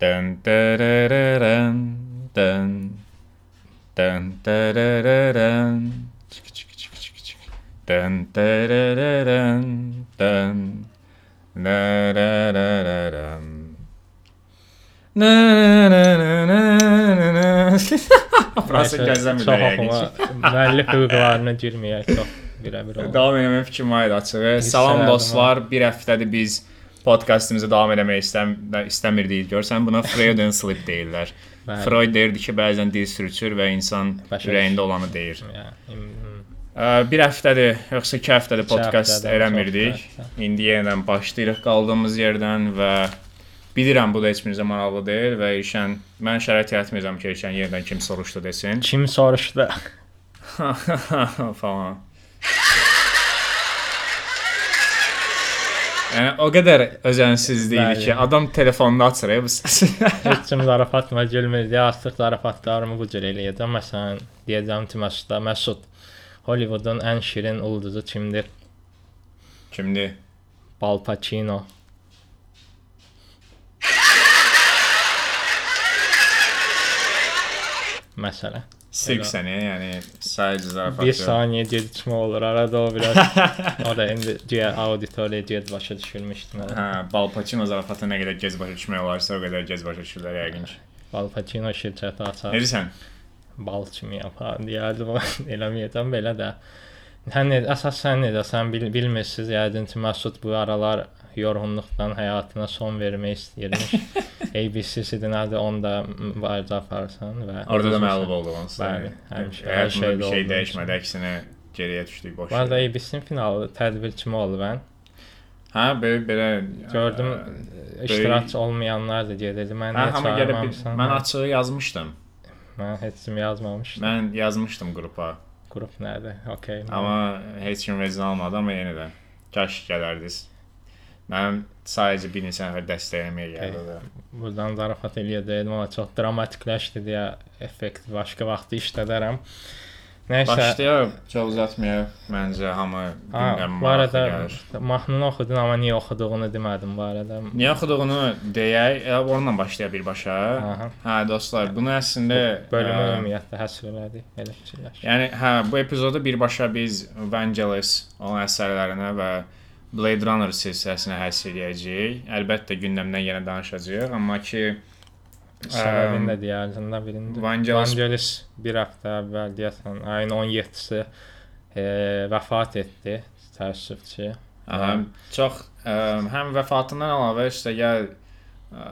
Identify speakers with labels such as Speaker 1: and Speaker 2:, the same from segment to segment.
Speaker 1: Dın dırırırın, dın. Dın dırırırın. Çık çık çık çık çık. Dın dırırırın, dın. Dırırırın. Na, na, na, na, na, na. Burası gözlem bir
Speaker 2: Çox
Speaker 1: dəqiqə
Speaker 2: oxuma,
Speaker 1: geçir.
Speaker 2: müəllif hüquqlarına girməyək, çox birəbir olur.
Speaker 1: Davam eləmək fikrim var idi açığı. Salam dostlar. Bir həftədir biz podkastımızı davam eləmək istəm istəmirdik. Görsən buna Freudian slip deyirlər.
Speaker 2: Bəli.
Speaker 1: Freud deyirdi ki, bəzən dil sürçür və insan
Speaker 2: Başa
Speaker 1: ürəyində olanı deyir. Bir həftədir, yoxsa 2 həftədir podkast eləmirdik. İndi yenidən başlayırıq qaldığımız yerdən və bilirəm bu da heç birinizə maraqlı deyil və İşən mən şərait yaratmayacağam ki, İşən yenidən kim soruşdu desin.
Speaker 2: Kim soruşdu?
Speaker 1: falan. Yəni o qədər özənsizlik idi
Speaker 2: Bəli.
Speaker 1: ki, adam telefonunu açır ya
Speaker 2: kim zarafatla gülmür. Ya artıq zarafatlarımı bu cür eləyəcəm. Məsələn, deyəcəm ki, Məsudda Məsud Hollywoodun ən şirin ulduzu kimdir?
Speaker 1: Kimdir?
Speaker 2: Al Pacino. Məsələn.
Speaker 1: Sirk səni, yəni sadəcə zarafat.
Speaker 2: Bir
Speaker 1: yox.
Speaker 2: saniyə gecikmə olur. Arada o biraz o da indi diğer auditoriya gec başa düşülmüşdü mənə.
Speaker 1: Hə, Bal Pacino zarafatı nə qədər gec başa düşmək olarsa, o qədər gec başa düşürlər yəqin ki.
Speaker 2: Al Pacino şirkəti açar.
Speaker 1: Necəsən?
Speaker 2: bal kimi yapar deyərdim amma eləməyəcəm belə də. Nə əsas sən necə sən bil, bilmirsiniz yəqin ki Məsud bu aralar yorğunluqdan həyatına son vermək istəyirmiş. ABC-sidir nədir onda mübarizə aparsan və
Speaker 1: Orada da məğlub olduq
Speaker 2: Bəli, həmişə, hər şeydə
Speaker 1: bir şey dəyişmədi, əksinə geriyə düşdük boş.
Speaker 2: Bu arada ABC-nin finalı tədbir kimi oldu mən.
Speaker 1: Hə, belə belə
Speaker 2: Gördüm iştirakçı olmayanlar da gedirdi. Mən
Speaker 1: Hə, amma gəlib mən açığı yazmışdım.
Speaker 2: mən heç kim yazmamışdım.
Speaker 1: Mən yazmışdım qrupa.
Speaker 2: Qrup nədir? Okay.
Speaker 1: Amma heç kim vezin almadı amma yenə də kaş gələrdiniz. Mənim sadəcə bir neçə nəfər dəstəkləməyə gəldi.
Speaker 2: Buradan zarafat eləyəcəydim amma çox dramatikləşdi deyə effekt başqa vaxt işlədərəm. Nəysə,
Speaker 1: Başlayaq, çox uzatmayaq. Məncə hamı
Speaker 2: ha,
Speaker 1: gündəm
Speaker 2: bu arada mahnını oxudun amma niyə oxuduğunu demədim bu arada.
Speaker 1: Niyə oxuduğunu deyək, elə onunla başlayaq birbaşa.
Speaker 2: Aha.
Speaker 1: Hə, dostlar, bunu əslində
Speaker 2: Bölümü ümumiyyətlə həsr elədik, elə fikirləş.
Speaker 1: Yəni hə, bu epizodu birbaşa biz Vangelis onun əsərlərinə və Blade Runner silsiləsinə həsr edəcəyik. Əlbəttə gündəmdən yenə danışacağıq, amma ki
Speaker 2: Səbəbini də deyərdim də birində.
Speaker 1: Vangelis
Speaker 2: Vangelis bir həftə əvvəl deyəsən ayın 17-si e, vəfat etdi təəssüfçi.
Speaker 1: Aha, çox ə, həm vəfatından əlavə işte gəl ə,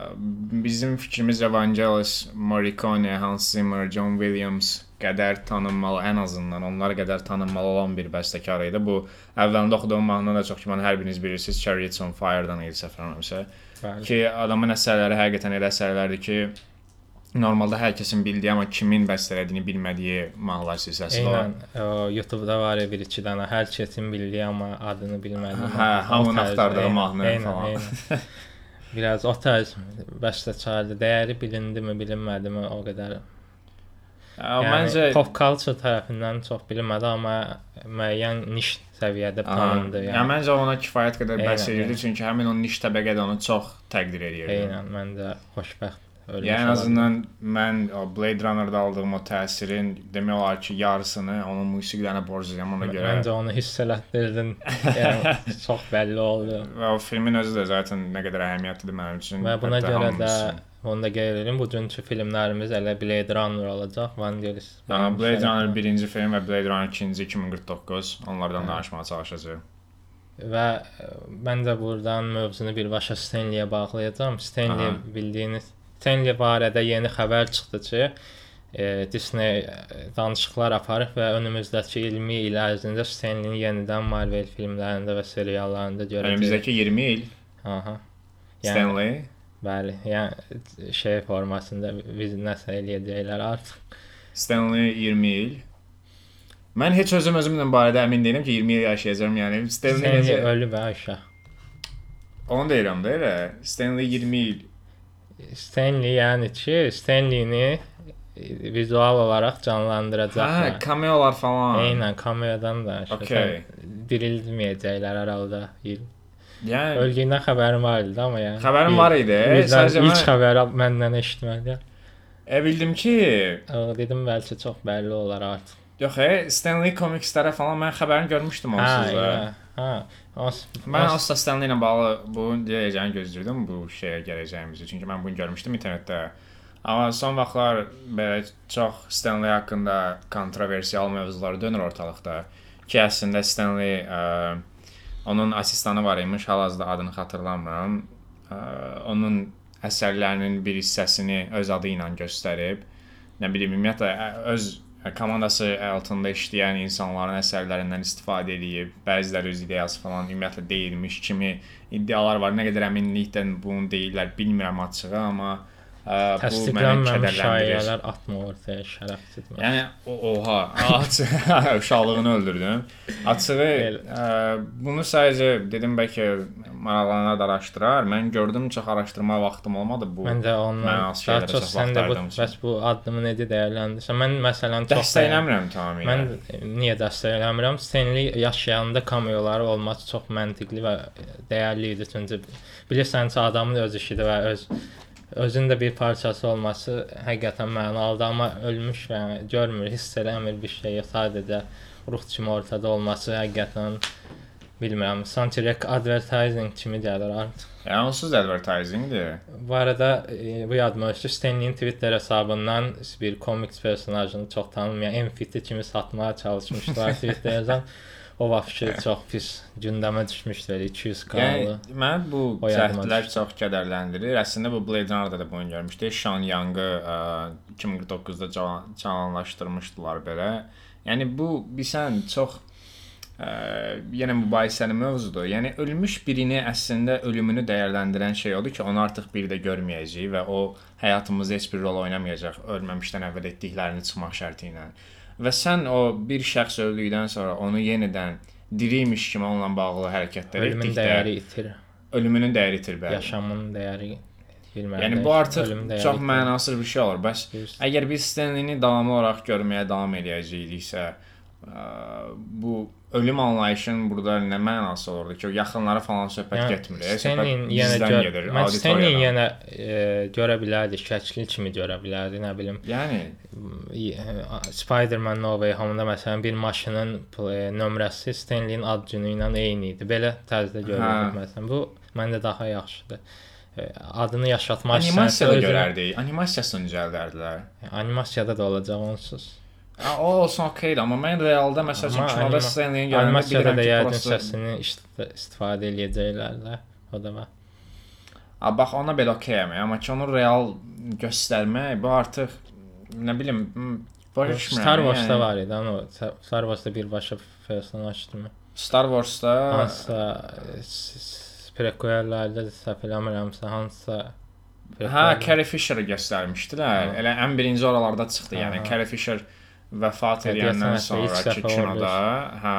Speaker 1: bizim fikrimizcə Vangelis, Morricone, Hans Zimmer, John Williams qədər tanınmalı, ən azından onlar qədər tanınmalı olan bir bəstəkar idi. Bu əvvəlində oxuduğum mahnını da çox güman hər biriniz bilirsiniz. Chariots on Fire-dan idi.
Speaker 2: Bəli.
Speaker 1: Ki adamın əsərləri həqiqətən elə əsərlərdir ki, normalda hər kəsin bildiyi amma kimin bəstələdiyini bilmədiyi mahnılar silsiləsi var.
Speaker 2: Eynən, YouTube-da var bir iki dənə hər kəsin bildiyi amma adını bilmədim.
Speaker 1: Hə, hamının axtardığı mahnı
Speaker 2: eynən,
Speaker 1: falan.
Speaker 2: eynən. Biraz o tərz bəstəkardır. Dəyəri bilindimi, bilinmədimi o qədər. Yəni,
Speaker 1: Məncə
Speaker 2: pop culture tərəfindən çox bilinmədi amma müəyyən niş səviyyədə tanındı.
Speaker 1: Yəni
Speaker 2: Yəni,
Speaker 1: məncə ona kifayət qədər bəhs edirdi,
Speaker 2: eynən.
Speaker 1: çünki həmin o niş təbəqə də onu çox təqdir edirdi.
Speaker 2: eynən mən də xoşbəxt ölmüş.
Speaker 1: Yəni ən azından mən o Blade Runner-da aldığım o təsirin demək olar ki, yarısını onun musiqilərinə borcluyam ona görə.
Speaker 2: Məncə onu hiss elətdirdin. yəni çox bəlli oldu.
Speaker 1: Və o filmin özü də zaten nə qədər əhəmiyyətlidir mənim üçün.
Speaker 2: Və buna görə də. Onu da qeyd edelim. Bugünkü filmlərimiz elə Blade Runner olacaq. Vangelis.
Speaker 1: Aha, Blade Runner birinci film və Blade Runner ikinci 2049 onlardan
Speaker 2: Hə.
Speaker 1: danışmağa çalışacağıq.
Speaker 2: Və mən də buradan mövzunu birbaşa Stanley-yə bağlayacağam. Stanley
Speaker 1: Aha.
Speaker 2: bildiyiniz Stanley barədə yeni xəbər çıxdı ki, e, Disney e, danışıqlar aparıb və önümüzdəki 20 il ərzində Stanley-ni yenidən Marvel filmlərində və seriallarında görəcəyik.
Speaker 1: Önümüzdəki 20 il
Speaker 2: Aha.
Speaker 1: Stanley
Speaker 2: Bəli, yəni şey formasında biz nəsə eləyəcəklər artıq.
Speaker 1: Stanley 20 il. Mən heç özüm özümlə barədə əmin deyiləm ki, 20 il yaşayacağam, yəni Stanley necə
Speaker 2: ölüb aşağı.
Speaker 1: Onu deyirəm də elə. Stanley 20 il.
Speaker 2: Stanley yəni ki, Stanley-ni vizual olaraq canlandıracaqlar.
Speaker 1: Hə, kameolar falan.
Speaker 2: Eynən, kameodan da.
Speaker 1: Okay.
Speaker 2: Sən, dirildməyəcəklər aralıda 20
Speaker 1: Yəni
Speaker 2: Öldüyündən xəbərim var idi amma yəni.
Speaker 1: xəbərim var idi.
Speaker 2: Sadəcə ilk
Speaker 1: mən
Speaker 2: xəbəri məndən eşitmədi.
Speaker 1: e, bildim ki,
Speaker 2: Amma dedim bəlkə çox bəlli olar artıq.
Speaker 1: yox, e, Stanley Comics-lərə falan mən xəbərini görmüşdüm onsuz da.
Speaker 2: hə. Os,
Speaker 1: Mən asla Stanley ilə bağlı bu deyəcəyini gözləyirdim bu şeyə gələcəyimizi. Çünki mən bunu görmüşdüm internetdə. Amma son vaxtlar belə çox Stanley haqqında kontroversial mövzular dönür ortalıqda. Ki əslində Stanley ə, onun asistanı var imiş, hal-hazırda adını xatırlamıram. Onun əsərlərinin bir hissəsini öz adı ilə göstərib. Nə bilim, ümumiyyətlə öz komandası altında işləyən insanların əsərlərindən istifadə edib, bəziləri öz ideyası falan ümumiyyətlə deyilmiş kimi iddialar var. Nə qədər əminliklə bunu deyirlər, bilmirəm açığı, amma
Speaker 2: təsdiqlənməmiş şayiələr atma ortaya şərəfsizdir.
Speaker 1: Yəni oha, uşaqlığını öldürdüm. Açığı ə, bunu sadəcə dedim bəlkə maraqlananlar da araşdırar. Mən gördüm çox araşdırma vaxtım olmadı bu.
Speaker 2: Mən də
Speaker 1: Mən
Speaker 2: ondan
Speaker 1: az
Speaker 2: daha çox sən də bu bəs bu addımı necə dəyərləndirsən? Mən məsələn çox
Speaker 1: dəstəkləmirəm tamamilə.
Speaker 2: Mən e, niyə dəstəkləmirəm? Stanley yaşayanda kameoları olması çox məntiqli və dəyərli idi. Çünki bilirsən ki, adamın öz işidir və öz özün də bir parçası olması həqiqətən mənalıdır, amma ölmüş və görmür, hiss eləmir bir şeyi, sadəcə ruh kimi ortada olması həqiqətən bilmirəm, sanki rek advertising kimi gəlir artıq.
Speaker 1: Yəni onsuz advertisingdir.
Speaker 2: Bu arada e, bu yadıma düşdü. Stanley'in Twitter hesabından bir komiks personajını çox tanınmayan Enfiti kimi satmaya çalışmışlar Twitter'dan. O vaxt çox pis gündəmə düşmüşdü elə 200
Speaker 1: Yəni
Speaker 2: kralı.
Speaker 1: mən bu cəhdlər çox kədərləndirir. Əslində bu Blade Runner-da da bunu görmüşdük. Sean Young-ı ə, 2049-da cavan- canlanlaşdırmışdılar belə. Yəni bu bilsən çox ə, yenə mübahisəli mövzudur. Yəni ölmüş birini əslində ölümünü dəyərləndirən şey odur ki, onu artıq bir də görməyəcəyik və o həyatımızda heç bir rol oynamayacaq ölməmişdən əvvəl etdiklərini çıxmaq şərti ilə. Və sən o bir şəxs öldükdən sonra onu yenidən diriymiş kimi onunla bağlı hərəkətlər
Speaker 2: Ölümün
Speaker 1: etdikdə
Speaker 2: dəyəri itir,
Speaker 1: ölümünün dəyəri itir bəli.
Speaker 2: yaşamın dəyəri bilmirəm.
Speaker 1: Yəni bu artıq çox mənasız bir şey olur. Bəs
Speaker 2: Bilirsən.
Speaker 1: əgər biz Stanley-ni davamlı olaraq görməyə davam edəcəyiksə, bu ölüm anlayışının burada nə mənası olurdu ki, o yaxınları falan söhbət
Speaker 2: Yəni,
Speaker 1: getmir. e, söhbət
Speaker 2: yenə gör,
Speaker 1: gedir,
Speaker 2: mən Stanley yenə e, görə bilərdi, şəkli kimi görə bilərdi, nə bilim.
Speaker 1: Yəni
Speaker 2: Spider-Man No Way Home-da məsələn bir maşının e, nömrəsi Stanley-in ad günü ilə eyni idi. Belə tərzdə görünür
Speaker 1: Hə.
Speaker 2: məsələn. Bu məndə daha yaxşıdır. E, Adını yaşatmaq
Speaker 1: animasiyada
Speaker 2: istəyirsən,
Speaker 1: görərdik. Animasiyasını düzəldərdilər.
Speaker 2: Animasiyada da olacaq onsuz.
Speaker 1: Ha, o olsun okeydir, amma mən realda məsəl üçün
Speaker 2: anima-
Speaker 1: Stanley-nin
Speaker 2: Animasiyada
Speaker 1: bilirəm ki,
Speaker 2: yəqin
Speaker 1: burası
Speaker 2: səsini ist- istifadə eləyəcəklər də. O da var.
Speaker 1: A bax ona belə okeyəm, amma ki onu real göstərmək bu artıq nə bilim m, başa düşmürəm.
Speaker 2: Star Wars-da
Speaker 1: yəni.
Speaker 2: var idi, amma Star Wars-da birbaşa personajdır.
Speaker 1: Star Wars-da
Speaker 2: Hansısa prequellərdə səhv eləmirəmsə hansısa
Speaker 1: Hə, Carrie Fisher-ı göstərmişdilər.
Speaker 2: Hə.
Speaker 1: Elə ən birinci oralarda çıxdı. Yəni. Carrie Fisher vəfat edəndən sonrakı
Speaker 2: dəfə
Speaker 1: kinoda, hə,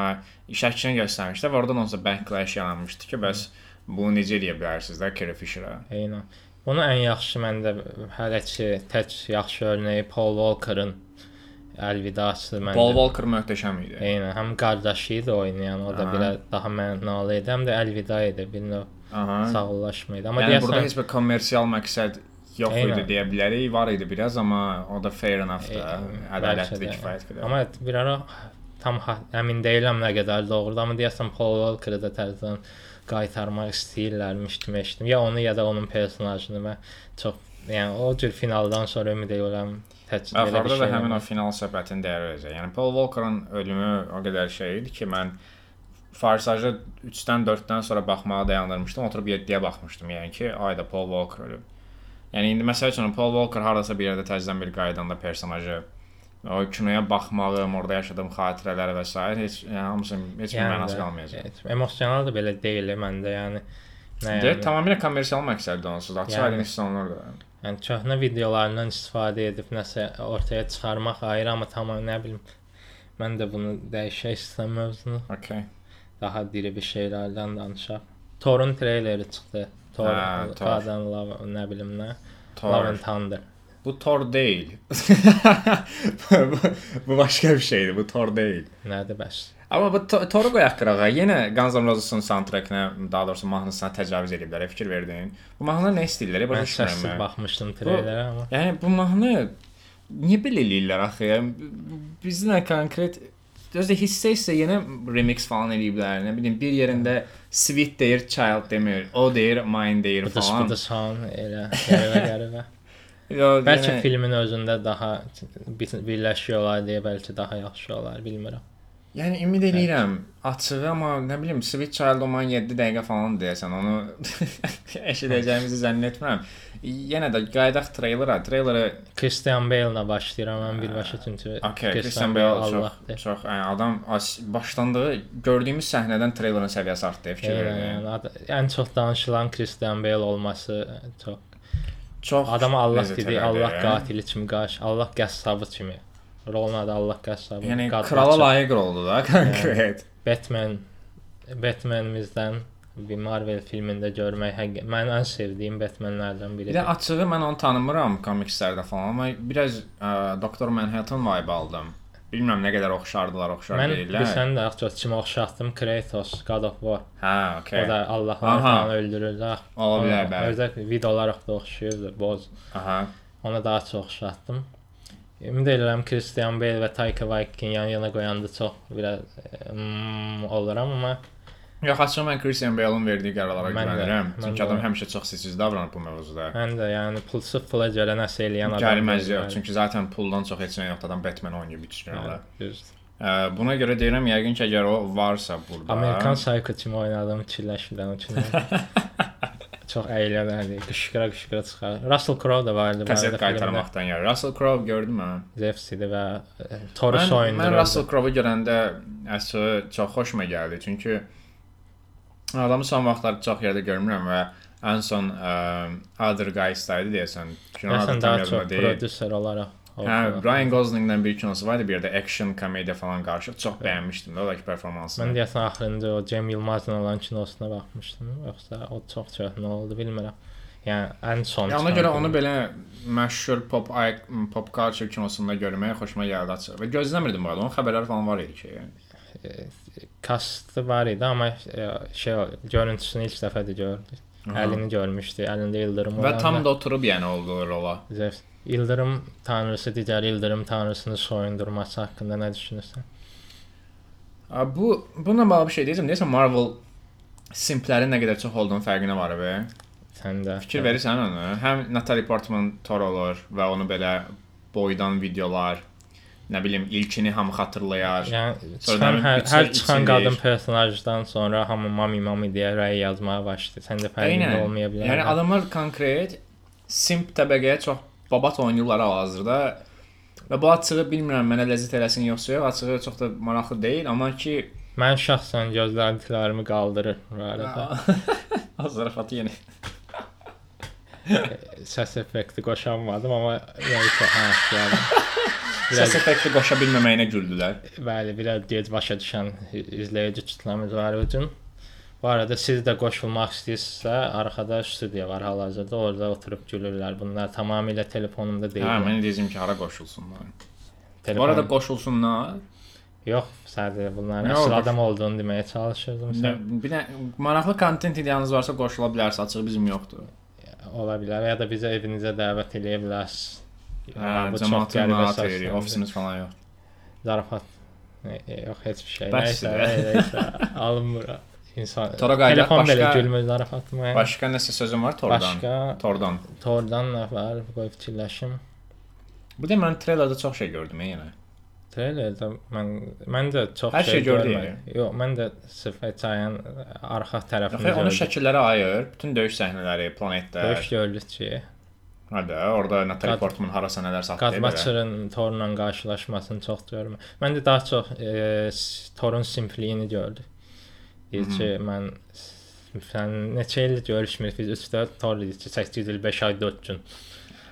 Speaker 1: şəklini göstərmişdilər. və Oradan onsa backlash yaranmışdı ki, bəs bunu necə edə bilərsiniz də Carrie Fisher-a?
Speaker 2: Eynən. Bunu ən yaxşı məndə hələ ki tək yaxşı örnəyi Paul Walker-ın əlvidası məndə.
Speaker 1: Paul Walker möhtəşəm idi.
Speaker 2: Eynən, həm qardaşı idi oynayan, o da
Speaker 1: Aha.
Speaker 2: belə daha mənalı idi, həm də əlvida idi, bir növ
Speaker 1: Aha.
Speaker 2: sağollaşma idi. Amma
Speaker 1: Yəni burada
Speaker 2: deyəsən
Speaker 1: heç bir kommersial məqsəd yox
Speaker 2: Eynən.
Speaker 1: idi deyə bilərik. Var idi biraz, amma o da fair enough da, ədalətli kifayət qədər.
Speaker 2: Amma bir ara tam əmin deyiləm nə qədər doğrudur, amma deyəsən Paul Walker-ı da təzədən qaytarmaq istəyirlərmiş kimi eşitdim. Ya onu ya da onun personajını və çox yəni o cür finaldan sonra ümid edirəm tək belə bir şey.
Speaker 1: da həmin o final söhbətin dəyəri olacaq. Yəni Paul Walker-ın ölümü o qədər şey idi ki, mən Farsajı 3-dən 4-dən sonra baxmağa dayandırmışdım. Oturub 7-yə baxmışdım. Yəni ki, ayda Paul Walker ölüb. Yəni indi məsəl üçün Paul Walker hardasa bir yerdə təzədən bir qaydanda personajı o kinoya baxmağım, orada yaşadığım xatirələr və s. heç yəni, hamısı heç bir mənası qalmayacaq.
Speaker 2: evet, emosional da belə deyil məndə, yəni. Nə yəni,
Speaker 1: tamamilə kommersial məqsəddə onsuz. Açıq
Speaker 2: Yəni.
Speaker 1: aydın olunur da.
Speaker 2: yəni köhnə videolarından istifadə edib nəsə ortaya çıxarmaq ayrı, amma tamam nə bilim mən də bunu dəyişək istəyirəm mövzunu.
Speaker 1: Okay.
Speaker 2: Daha diri bir şeylərdən danışaq. Thor'un treyleri çıxdı. Thor,
Speaker 1: Hə, Thor.
Speaker 2: Love, nə bilim nə.
Speaker 1: Thor.
Speaker 2: Love and Thunder.
Speaker 1: bu Thor değil. bu, bu başka bir şeydi. Bu Thor değil.
Speaker 2: Nədir bəs?
Speaker 1: Amma bu Thor-u qoyaq qırağa. Yenə Guns N' Roses-un soundtrack-nə, daha doğrusu mahnısına təcavüz ediblər. Fikir verdin. Bu mahnı nə istəyirlər?
Speaker 2: Mən
Speaker 1: Başa düşmürəm. mən.
Speaker 2: baxmışdım treylerə amma.
Speaker 1: Yəni bu mahnı niyə belə eləyirlər axı? Yəni, bizdə konkret Özdə hissə isə yenə remix falan eləyiblər. Nə bilim bir yerində sweet deyir, child demir. O deyir, mine deyir
Speaker 2: Bıdış
Speaker 1: falan.
Speaker 2: bıdış han elə qəribə qəribə.
Speaker 1: Yo,
Speaker 2: Bəlkə
Speaker 1: yenə-
Speaker 2: filmin özündə daha bir- birləşiyorlar deyə bəlkə daha yaxşı olar, bilmirəm.
Speaker 1: Yəni ümid eləyirəm açığı amma nə bilim Sweet Child Oman 7 dəqiqə falan deyəsən onu eşidəcəyimizi zənn etmirəm. Yenə də qaydaq treylerə. Treylerə
Speaker 2: Christian Bale-la başlayıram mən birbaşa çünki
Speaker 1: okay, Christian Bale çox
Speaker 2: Allahdır.
Speaker 1: çox yəni adam başlandığı gördüyümüz səhnədən treylerin səviyyəsi artdı fikir verin.
Speaker 2: yəni, ən çox danışılan Christian Bale olması çox.
Speaker 1: Çox
Speaker 2: Adama Allah dedi, Allah qatili kimi qarşı, Allah qəssabı kimi. Rolun adı Allah qəssabı.
Speaker 1: Yəni
Speaker 2: Qadın
Speaker 1: krala
Speaker 2: açıq.
Speaker 1: layiq oldu da konkret.
Speaker 2: Batman Batmanimizdən bir Marvel filmində görmək həqiq mən ən sevdiyim Batmanlərdən
Speaker 1: Bir də
Speaker 2: biridir.
Speaker 1: açığı mən onu tanımıram komikslərdə falan, amma biraz ə, Doktor Manhattan vibe aldım. Bilmirəm nə qədər oxşardılar, oxşar
Speaker 2: Mən
Speaker 1: deyirlər.
Speaker 2: bilsən də çox kimi oxşatdım Kratos, God of War.
Speaker 1: Hə, okay.
Speaker 2: O da Allahlar
Speaker 1: Aha.
Speaker 2: falan öldürür də.
Speaker 1: Ola bilər, bəli.
Speaker 2: Özdə video olaraq da oxşuyurdu, boz.
Speaker 1: Aha.
Speaker 2: Ona daha çox oxşatdım. Ümid edirəm Christian Bale və Taika Waititi yan-yana qoyanda çox biraz mm, oluram amma
Speaker 1: Yox, açığı mən Christian Bale-in verdiyi qərarlara güvənirəm. Çünki adam həmişə çox səssiz davranır bu mövzuda.
Speaker 2: mən də yəni pulsuz pula görə nəsə eləyən adam.
Speaker 1: Gəlməz yox, çünki zaten puldan çox heç nə yoxdur. Adam Batman oynayıb bütün günlər.
Speaker 2: düzdür.
Speaker 1: Buna görə deyirəm, yəqin ki, əgər o varsa burada.
Speaker 2: Amerikan Psycho kimi oynadım fikirləşmirəm üçün. Çox əylənərdi. Qışqıra qışqıra çıxar. Russell Crowe da vardı
Speaker 1: kaset
Speaker 2: filmdə.
Speaker 1: qaytarmaqdan ya. Russell Crowe gördün mü?
Speaker 2: Zeus idi və e, Thor-u
Speaker 1: Mən,
Speaker 2: soyundururdu.
Speaker 1: mən Russell Crowe-u görəndə əsl çox xoşuma gəldi. Çünki adamı son vaxtlar çox yerdə görmürəm və ən son ə, Other Guys-da idi deyəsən. Kino adı
Speaker 2: Məsələn
Speaker 1: tam
Speaker 2: daha çox prodüser olaraq.
Speaker 1: Hə, Ryan Goslinglə bir kinosu var idi, bir də action komediya falan qarşı. Çox bəyənmişdim də da performansını.
Speaker 2: Mən deyəsən axırıncı o Cem Yılmazla olan kinosuna baxmışdım. Yoxsa o çox çox nə oldu bilmirəm. Yəni ən son.
Speaker 1: Ya ona görə onu belə məşhur pop pop culture kinosunda görmək xoşuma gəldi açıq. Və gözləmirdim bu arada. Onun xəbərləri falan var idi ki.
Speaker 2: kastı var idi amma şey görüntüsünü ilk dəfədir gördük.
Speaker 1: Aha.
Speaker 2: Əlini görmüşdü. Əlində ildırım
Speaker 1: Və tam da oturub yəni oldu rola.
Speaker 2: Zeus. İldırım tanrısı digər ildırım tanrısını soyundurması haqqında nə düşünürsən?
Speaker 1: A, Bu bununla bağlı bir şey deyəcəm. Deyəsən Marvel simplərin nə qədər çox olduğunun fərqinə var və
Speaker 2: Sən də
Speaker 1: fikir verirsən onu. Həm Natalie Portman Thor olur və onu belə boydan videolar, nə bilim ilkini hamı xatırlayar.
Speaker 2: Yəni çıxan hər, hər çıxan qadın personajdan sonra hamı mami mami deyə rəy yazmağa başladı. Sən də fərqində olmaya bilər.
Speaker 1: Yəni adamlar konkret simp təbəqəyə çox babat oynayırlar hal-hazırda. Və bu açığı bilmirəm mənə ləzzət eləsin yoxsa yox, açığı çox da maraqlı deyil, amma ki
Speaker 2: mən şəxsən gözləntilərimi qaldırır bu arada.
Speaker 1: Azərbaycan yenə.
Speaker 2: Səs effekti qoşamadım amma yəni hə, yəni.
Speaker 1: Səs
Speaker 2: Biraz,
Speaker 1: effekti qoşa bilməməyinə güldülər.
Speaker 2: bəli, biraz gec başa düşən izləyici kütləmiz var üçün. Bu arada siz də qoşulmaq istəyirsinizsə, arxada studiya var hal-hazırda. Orada oturub gülürlər. Bunlar tamamilə telefonumda deyil.
Speaker 1: Hə, mən deyəcəm ki, hara qoşulsunlar.
Speaker 2: Telefon...
Speaker 1: Bu arada qoşulsunlar.
Speaker 2: yox, sadəcə bunların əsl adam olduğunu deməyə çalışırdım.
Speaker 1: Nə,
Speaker 2: Sən
Speaker 1: bir də maraqlı kontent ideyaniz varsa qoşula bilərsiniz, açığı bizim yoxdur.
Speaker 2: ola bilər ya da bizə evinizə dəvət eləyə bilərsiniz.
Speaker 1: Hə,
Speaker 2: bu çox qəribə
Speaker 1: yeri, ofisimiz falan yox.
Speaker 2: Zarafat. E, yox heç bir şey.
Speaker 1: Bəsdir
Speaker 2: Nəysə, nəysə, alınmır. İnsan
Speaker 1: Tora qaydaq,
Speaker 2: telefon belə
Speaker 1: başqa-
Speaker 2: gülmür zarafat mı?
Speaker 1: Başqa nəsə sözün var Tordan?
Speaker 2: Başqa
Speaker 1: Tordan.
Speaker 2: Tordan nə var? Qoy fikirləşim.
Speaker 1: Bu da mən treylerdə çox şey gördüm yenə.
Speaker 2: Treylerdə mən mən də çox
Speaker 1: Hər şey gördük
Speaker 2: görmədim. Yox, mən də sıfır çayın arxa tərəfini
Speaker 1: Yox, onu
Speaker 2: gördüm.
Speaker 1: şəkillərə ayır. Bütün döyüş səhnələri, planetdə.
Speaker 2: Döyüş gördük ki,
Speaker 1: Hadi, orada Natalie Portman harasa nələr satdı. belə.
Speaker 2: Qadmaçırın Torla qarşılaşmasını çox görmə. Mən də daha çox e, Torun simpliyini gördüm. Deyir ki, mən sən neçə il görüşmürük biz 3-4 Tor idi ki, 805 ay 4 gün.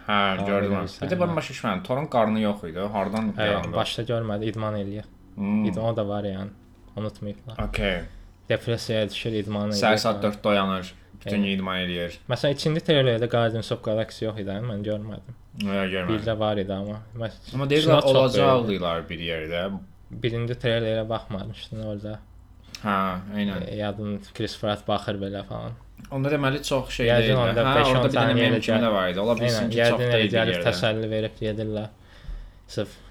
Speaker 1: Hə, gördüm.
Speaker 2: bir
Speaker 1: Bir də mən başa düşmədim. Torun qarnı yox idi. Hardan
Speaker 2: Hə,
Speaker 1: yarandı?
Speaker 2: başda görmədi, idman eləyir.
Speaker 1: Hmm.
Speaker 2: İdman da var yəni. Unutmayıblar.
Speaker 1: Okay.
Speaker 2: Depressiyaya düşür, idman eləyir.
Speaker 1: Səhər saat 4-də oyanır. bütün
Speaker 2: Yəni-
Speaker 1: idman eləyir.
Speaker 2: Məsələn, ikinci treylerdə Guardians of Galaxy yox idi, mən görmədim.
Speaker 1: Yox, görmədim.
Speaker 2: Birdə var idi amma. Məs
Speaker 1: Amma deyirlər olacaqdılar bir yerdə.
Speaker 2: birinci treylerə baxmamışdın orada.
Speaker 1: Hə, eynən.
Speaker 2: E, Yadın Chris Pratt baxır belə falan.
Speaker 1: Onda deməli çox şey deyil. Hə, orada bir dənə
Speaker 2: saniyə
Speaker 1: mem
Speaker 2: elə
Speaker 1: kimi də var idi. Ola bilsin ki, çox bir
Speaker 2: gəlib təsəlli verib gedirlər. Sırf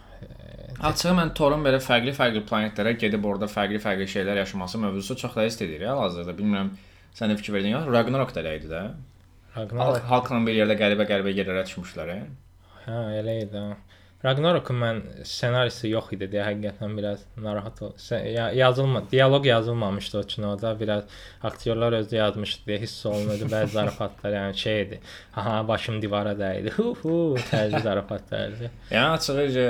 Speaker 1: Açığı mən Torun belə fərqli-fərqli planetlərə gedib orada fərqli-fərqli şeylər yaşaması mövzusu çox da istəyir ya hazırda. Bilmirəm sən də fikir verdin ya. Ragnarok da elə idi də.
Speaker 2: Ragnarok.
Speaker 1: halkla bir yerdə qəribə-qəribə yerlərə düşmüşlər. Hə,
Speaker 2: elə idi. Ragnarokun mən ssenarisi yox idi deyə həqiqətən biraz narahat ol. Yazılma, dialoq yazılmamışdı o kinoda. Biraz aktyorlar özü yazmışdı deyə hiss olunurdu bəzi zarafatlar, yəni şey idi. Aha, başım divara dəydi. Hu hu, tərzi zarafatlardı.
Speaker 1: Yəni ki,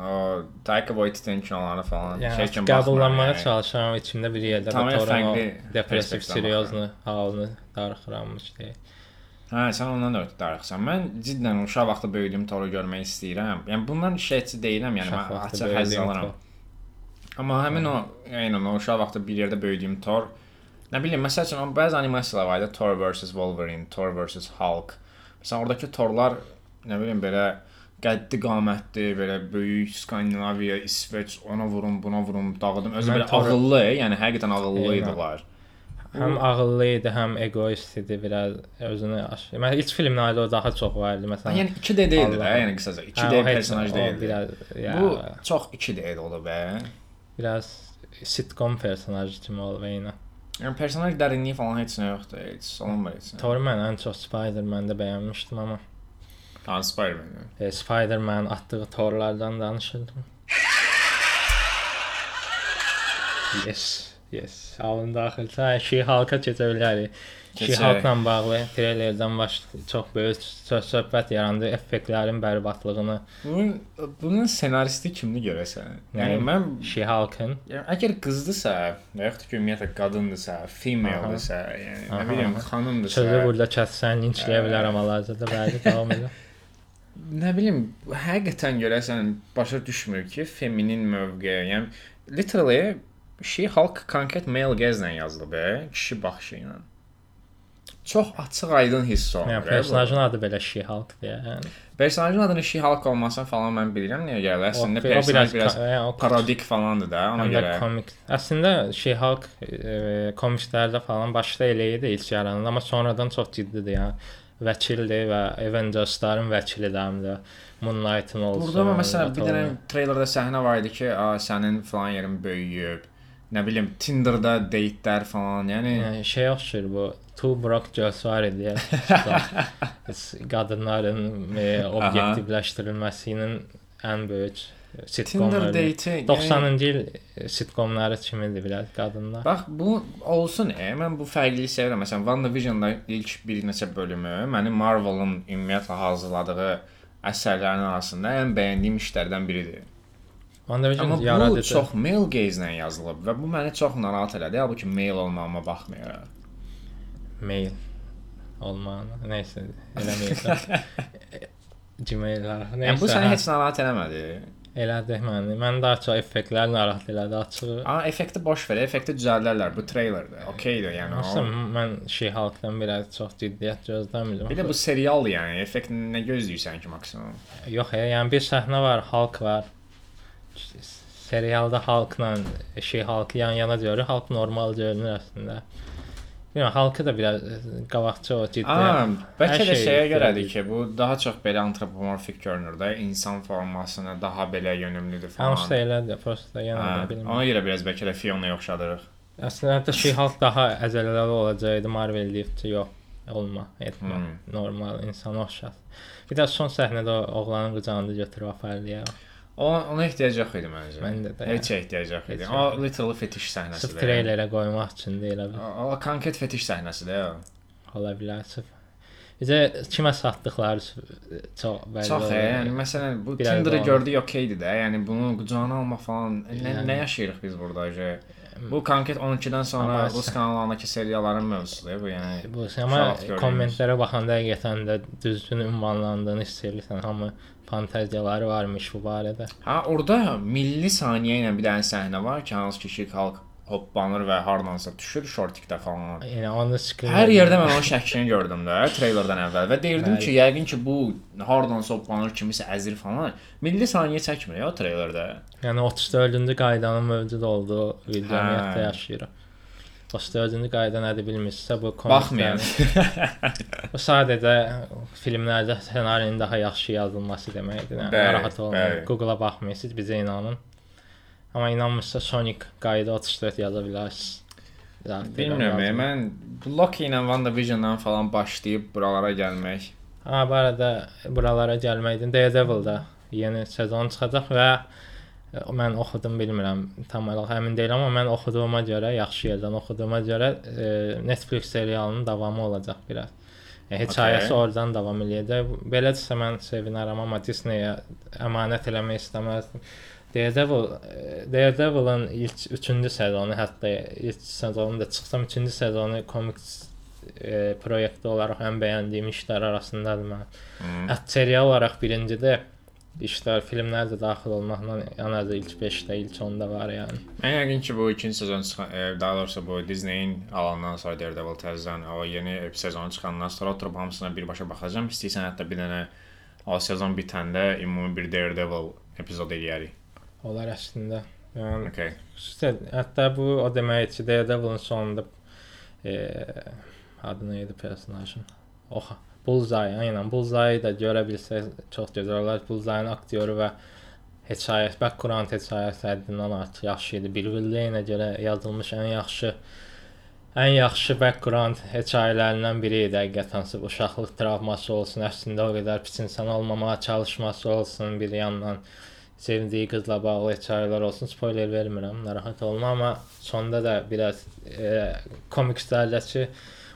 Speaker 1: o Taika Waititi'nin kinolarına falan
Speaker 2: Yəni
Speaker 1: şey kimi
Speaker 2: qəbullanmağa
Speaker 1: baxmıram, yəni.
Speaker 2: çalışıram içimdə bir yerdə
Speaker 1: fərqli
Speaker 2: depressiv,
Speaker 1: perspektivdən
Speaker 2: seriozlu halını darıxıramış deyə.
Speaker 1: Hə, sən ondan da ötürü darıxsan. Mən cidden uşaq vaxtı böyüdüyüm Toru görmək istəyirəm. Yəni bundan şikayətçi deyiləm, yəni mən açıq həzz alıram. Amma həmin o, yəni o uşaq vaxtı bir yerdə böyüdüyüm Thor, nə bilim, məsəl üçün bəzi animasiyalar var idi, Thor vs Wolverine, Thor vs Hulk. Məsələn, oradakı Thorlar nə bilim belə qəddi qamətli, belə böyük Skandinaviya, İsveç, ona vurum, buna vurum, dağıdım. Özü belə ağıllı, yəni həqiqətən ağıllı idilər.
Speaker 2: Həm ağıllı idi, həm egoist idi, biraz özünü aş. Mən ilk filmlərdə o daha çox var idi məsələn.
Speaker 1: Yəni 2D deyildi də, yəni qısaca 2D
Speaker 2: Hə, o heç-
Speaker 1: personaj deyildi.
Speaker 2: Biraz ya,
Speaker 1: Bu çox 2D olub bə.
Speaker 2: biraz sitcom personajı kimi olub eyni.
Speaker 1: Yəni personaj dərinliyi falan heç nə yoxdur, heç olmur heç. nə.
Speaker 2: Thor mən ən çox Spider-Man-də bəyənmişdim amma
Speaker 1: Ha, Spider-Man.
Speaker 2: e, Spider-Man atdığı torlardan danışırdım. Yes, yes. Alın daxil. Hə, şey halka keçə bilərik. Şey
Speaker 1: Keçək.
Speaker 2: halkla bağlı treylerdən baş çox böyük sö- söhbət yarandı, effektlərin bərbadlığını.
Speaker 1: Bunun bunun ssenaristi kimdir görəsən? Yəni mən
Speaker 2: Şey halkın
Speaker 1: yəni əgər qızdısa, və yaxud ki ümumiyyətlə qadındısa, female-dirsə, yəni nə bilim, xanımdırsa,
Speaker 2: sözü burada kəssən linçləyə bilərəm hal-hazırda bəli davam edir.
Speaker 1: nə bilim, həqiqətən görəsən başa düşmür ki, feminin mövqeyi, yəni literally halk konkret male gəzlə yazılıb, e, kişi baxışı ilə. Çox açıq aydın hiss olunur.
Speaker 2: Yəni
Speaker 1: e,
Speaker 2: personajın adı belə deyə. Yəni
Speaker 1: Personajın adını She-Hulk olmasın falan mən bilirəm niyə gəlir. Əslində
Speaker 2: o
Speaker 1: personaj biraz
Speaker 2: yəni, o
Speaker 1: parodik falandır da ona görə.
Speaker 2: komik. Əslində halk e, komiklərdə falan başda elə idi ilk yarananda, amma sonradan çox ciddidir yəni. Vəkildir və Avengers-ların vəkilidir həm də. Moon Knight-ın olsun.
Speaker 1: Burada məsələn bir dənə treylerdə səhnə var idi ki, sənin falan yerin böyüyüb. Nə bilim Tinderdə deytlər falan. Yəni
Speaker 2: Yəni şey oxşur bu Two Broke Girls var idi ya. qadınların e, obyektivləşdirilməsinin ən böyük sitcomları.
Speaker 1: yəni-
Speaker 2: 90-cı il e, sitcomları kimidir biraz qadınlar.
Speaker 1: Bax bu olsun, e, mən bu fərqliliyi sevirəm. Məsələn, WandaVision-da ilk bir neçə bölümü mənim Marvel-ın ümumiyyətlə hazırladığı əsərlərin arasında ən bəyəndiyim işlərdən biridir.
Speaker 2: WandaVision
Speaker 1: Amma bu
Speaker 2: yaradıcı.
Speaker 1: çox male gaze-lə yazılıb və bu məni çox narahat elədi. Halbuki male olmağıma baxmayaraq.
Speaker 2: mail olmağını. Nəysə, eləməyəcəm. Gmail nəysə.
Speaker 1: Yəni bu səni heç narahat eləmədi.
Speaker 2: elədi məni. Mən daha çox effektlər narahat elədi açığı.
Speaker 1: Amma effekti boş ver, effekti düzəldirlər bu treylerdə. Okeydir, yəni
Speaker 2: Məsələn,
Speaker 1: o.
Speaker 2: mən şey halkdan biraz çox ciddiyyət gözləmirdim.
Speaker 1: Bir də bu serialdır yəni, effekt nə gözləyirsən ki maksimum?
Speaker 2: Yox, yəni bir səhnə var, Hulk var. Serialda Hulkla şey Hulk'ı yan-yana görür, Hulk normal görünür əslində. Bilmirəm, Hulk'ı da biraz qabaqçı o ciddi.
Speaker 1: Aa, bəlkə də
Speaker 2: şey
Speaker 1: şeyə görədir ki, bu daha çox belə antropomorfik görünür də, insan formasına daha belə yönümlüdür falan.
Speaker 2: Hamısı da elədir, prosta yenə
Speaker 1: Hə,
Speaker 2: də bilmirəm.
Speaker 1: ona görə biraz bəlkə də Fiona oxşadırıq.
Speaker 2: Əslində hətta şey Hulk daha əzələləri olacaqdı Marvel deyibdi, yox, olma, etmə.
Speaker 1: Hmm.
Speaker 2: Normal insan oxşar. Bir də son səhnədə oğlanın qucağında götürüb apardı ya.
Speaker 1: O ona ehtiyac yox idi məncə.
Speaker 2: Məndə də,
Speaker 1: Heç ehtiyac yox idi. O literally fetiş
Speaker 2: Sırf
Speaker 1: səhnəsidir.
Speaker 2: treylerə qoymaq üçün deyil abi.
Speaker 1: O, o konkret fetiş səhnəsidir. o.
Speaker 2: Ola bilər sırf. Bizə kimə satdıqları çox bəlli.
Speaker 1: Çox, e, yəni məsələn bu Tinder-ı gördük, okeydir də. Yəni bunu qucağına almaq falan nə,
Speaker 2: Yəni-
Speaker 1: nə yaşayırıq biz burada? ki? Bu konkret 12-dən sonra Rus kanallarındakı serialların mövzusudur bu, yəni.
Speaker 2: Bu amma kommentlərə baxanda həqiqətən də düzgün ünvanlandığını hiss edirsən. Hamı fantaziyaları varmış bu barədə.
Speaker 1: Ha, orada milli saniyə ilə bir dənə səhnə var ki, hansı ki Şik Halk hoppanır və hardansa düşür şortikdə falan.
Speaker 2: Yəni onu screen
Speaker 1: Hər yerdə mən onun şəklini gördüm də treylerdən əvvəl və deyirdim
Speaker 2: Bəli.
Speaker 1: ki, yəqin ki, bu hardansa hoppanır, kimisə əzir falan. Milli saniyə çəkmir ya treylerdə.
Speaker 2: Yəni 34-cü qaydanın mövcud olduğu
Speaker 1: Hə.
Speaker 2: videomiyyətdə yaşayırıq. 34-cü qayda nədir bilmirsinizsə bu
Speaker 1: Baxmayın.
Speaker 2: Bu sadəcə filmlərdə ssenarinin daha yaxşı yazılması deməkdir. Yəni narahat olmayın. Google-a baxmayırsınız, bizə inanın. Amma inanmırsa Sonic qayda 34 yaza bilərsiniz.
Speaker 1: Bilmirəm,
Speaker 2: yazılır.
Speaker 1: mən Loki ilə WandaVision-dan falan başlayıb buralara gəlmək.
Speaker 2: Ha, bu arada buralara gəlməkdən Daredevil-da yeni sezon çıxacaq və e, mən oxudum bilmirəm tam olaraq əmin deyiləm amma mən oxuduğuma görə, yaxşı yerdən oxuduğuma görə e, Netflix serialının davamı olacaq biraz. E, hekayəsi
Speaker 1: Okay.
Speaker 2: oradan davam eləyəcək. Belədirsə mən sevinərəm amma Disney-yə əmanət eləmək istəməzdim. Daredevil Daredevil'ın ilk 3-cü sezonu, hətta ilk sezonu da çıxsam 3-cü sezonu komiks e, proyekti olaraq ən bəyəndiyim işlər arasındadır mənim.
Speaker 1: Hmm.
Speaker 2: Ət serial olaraq birincidə işlər, filmlər də daxil olmaqla ən azı ilk 5-də, ilk 10-da var yəni.
Speaker 1: Mən yəqin ki, bu ikinci sezon çıxan, e, daha doğrusu bu Disney-in alandan sonra Daredevil təzədən o yeni sezon çıxandan sonra oturub hamısına birbaşa baxacağam. İstəyirsən hətta bir dənə o sezon bitəndə ümumi bir Daredevil epizod eləyərik.
Speaker 2: Onlar əslində yəni
Speaker 1: Okay.
Speaker 2: xüsusən hətta bu o deməkdir ki, Daredevil'ın sonunda e, adı nə idi personajın? Oha, Bullseye, aynen Bullseye da görə bilsək çox gözəl olar. Bullseye'nin aktyoru və hekayəsi, background hekayəsi həddindən artıq yaxşı idi. Bill Willey-nə görə yazılmış ən yaxşı ən yaxşı background hekayələrindən biri idi həqiqətən. Bu uşaqlıq travması olsun, əslində o qədər pis insan olmamağa çalışması olsun bir yandan sevdiyi qızla bağlı hekayələr olsun. Spoiler vermirəm, narahat olma, amma sonda da biraz e, komikslərdəki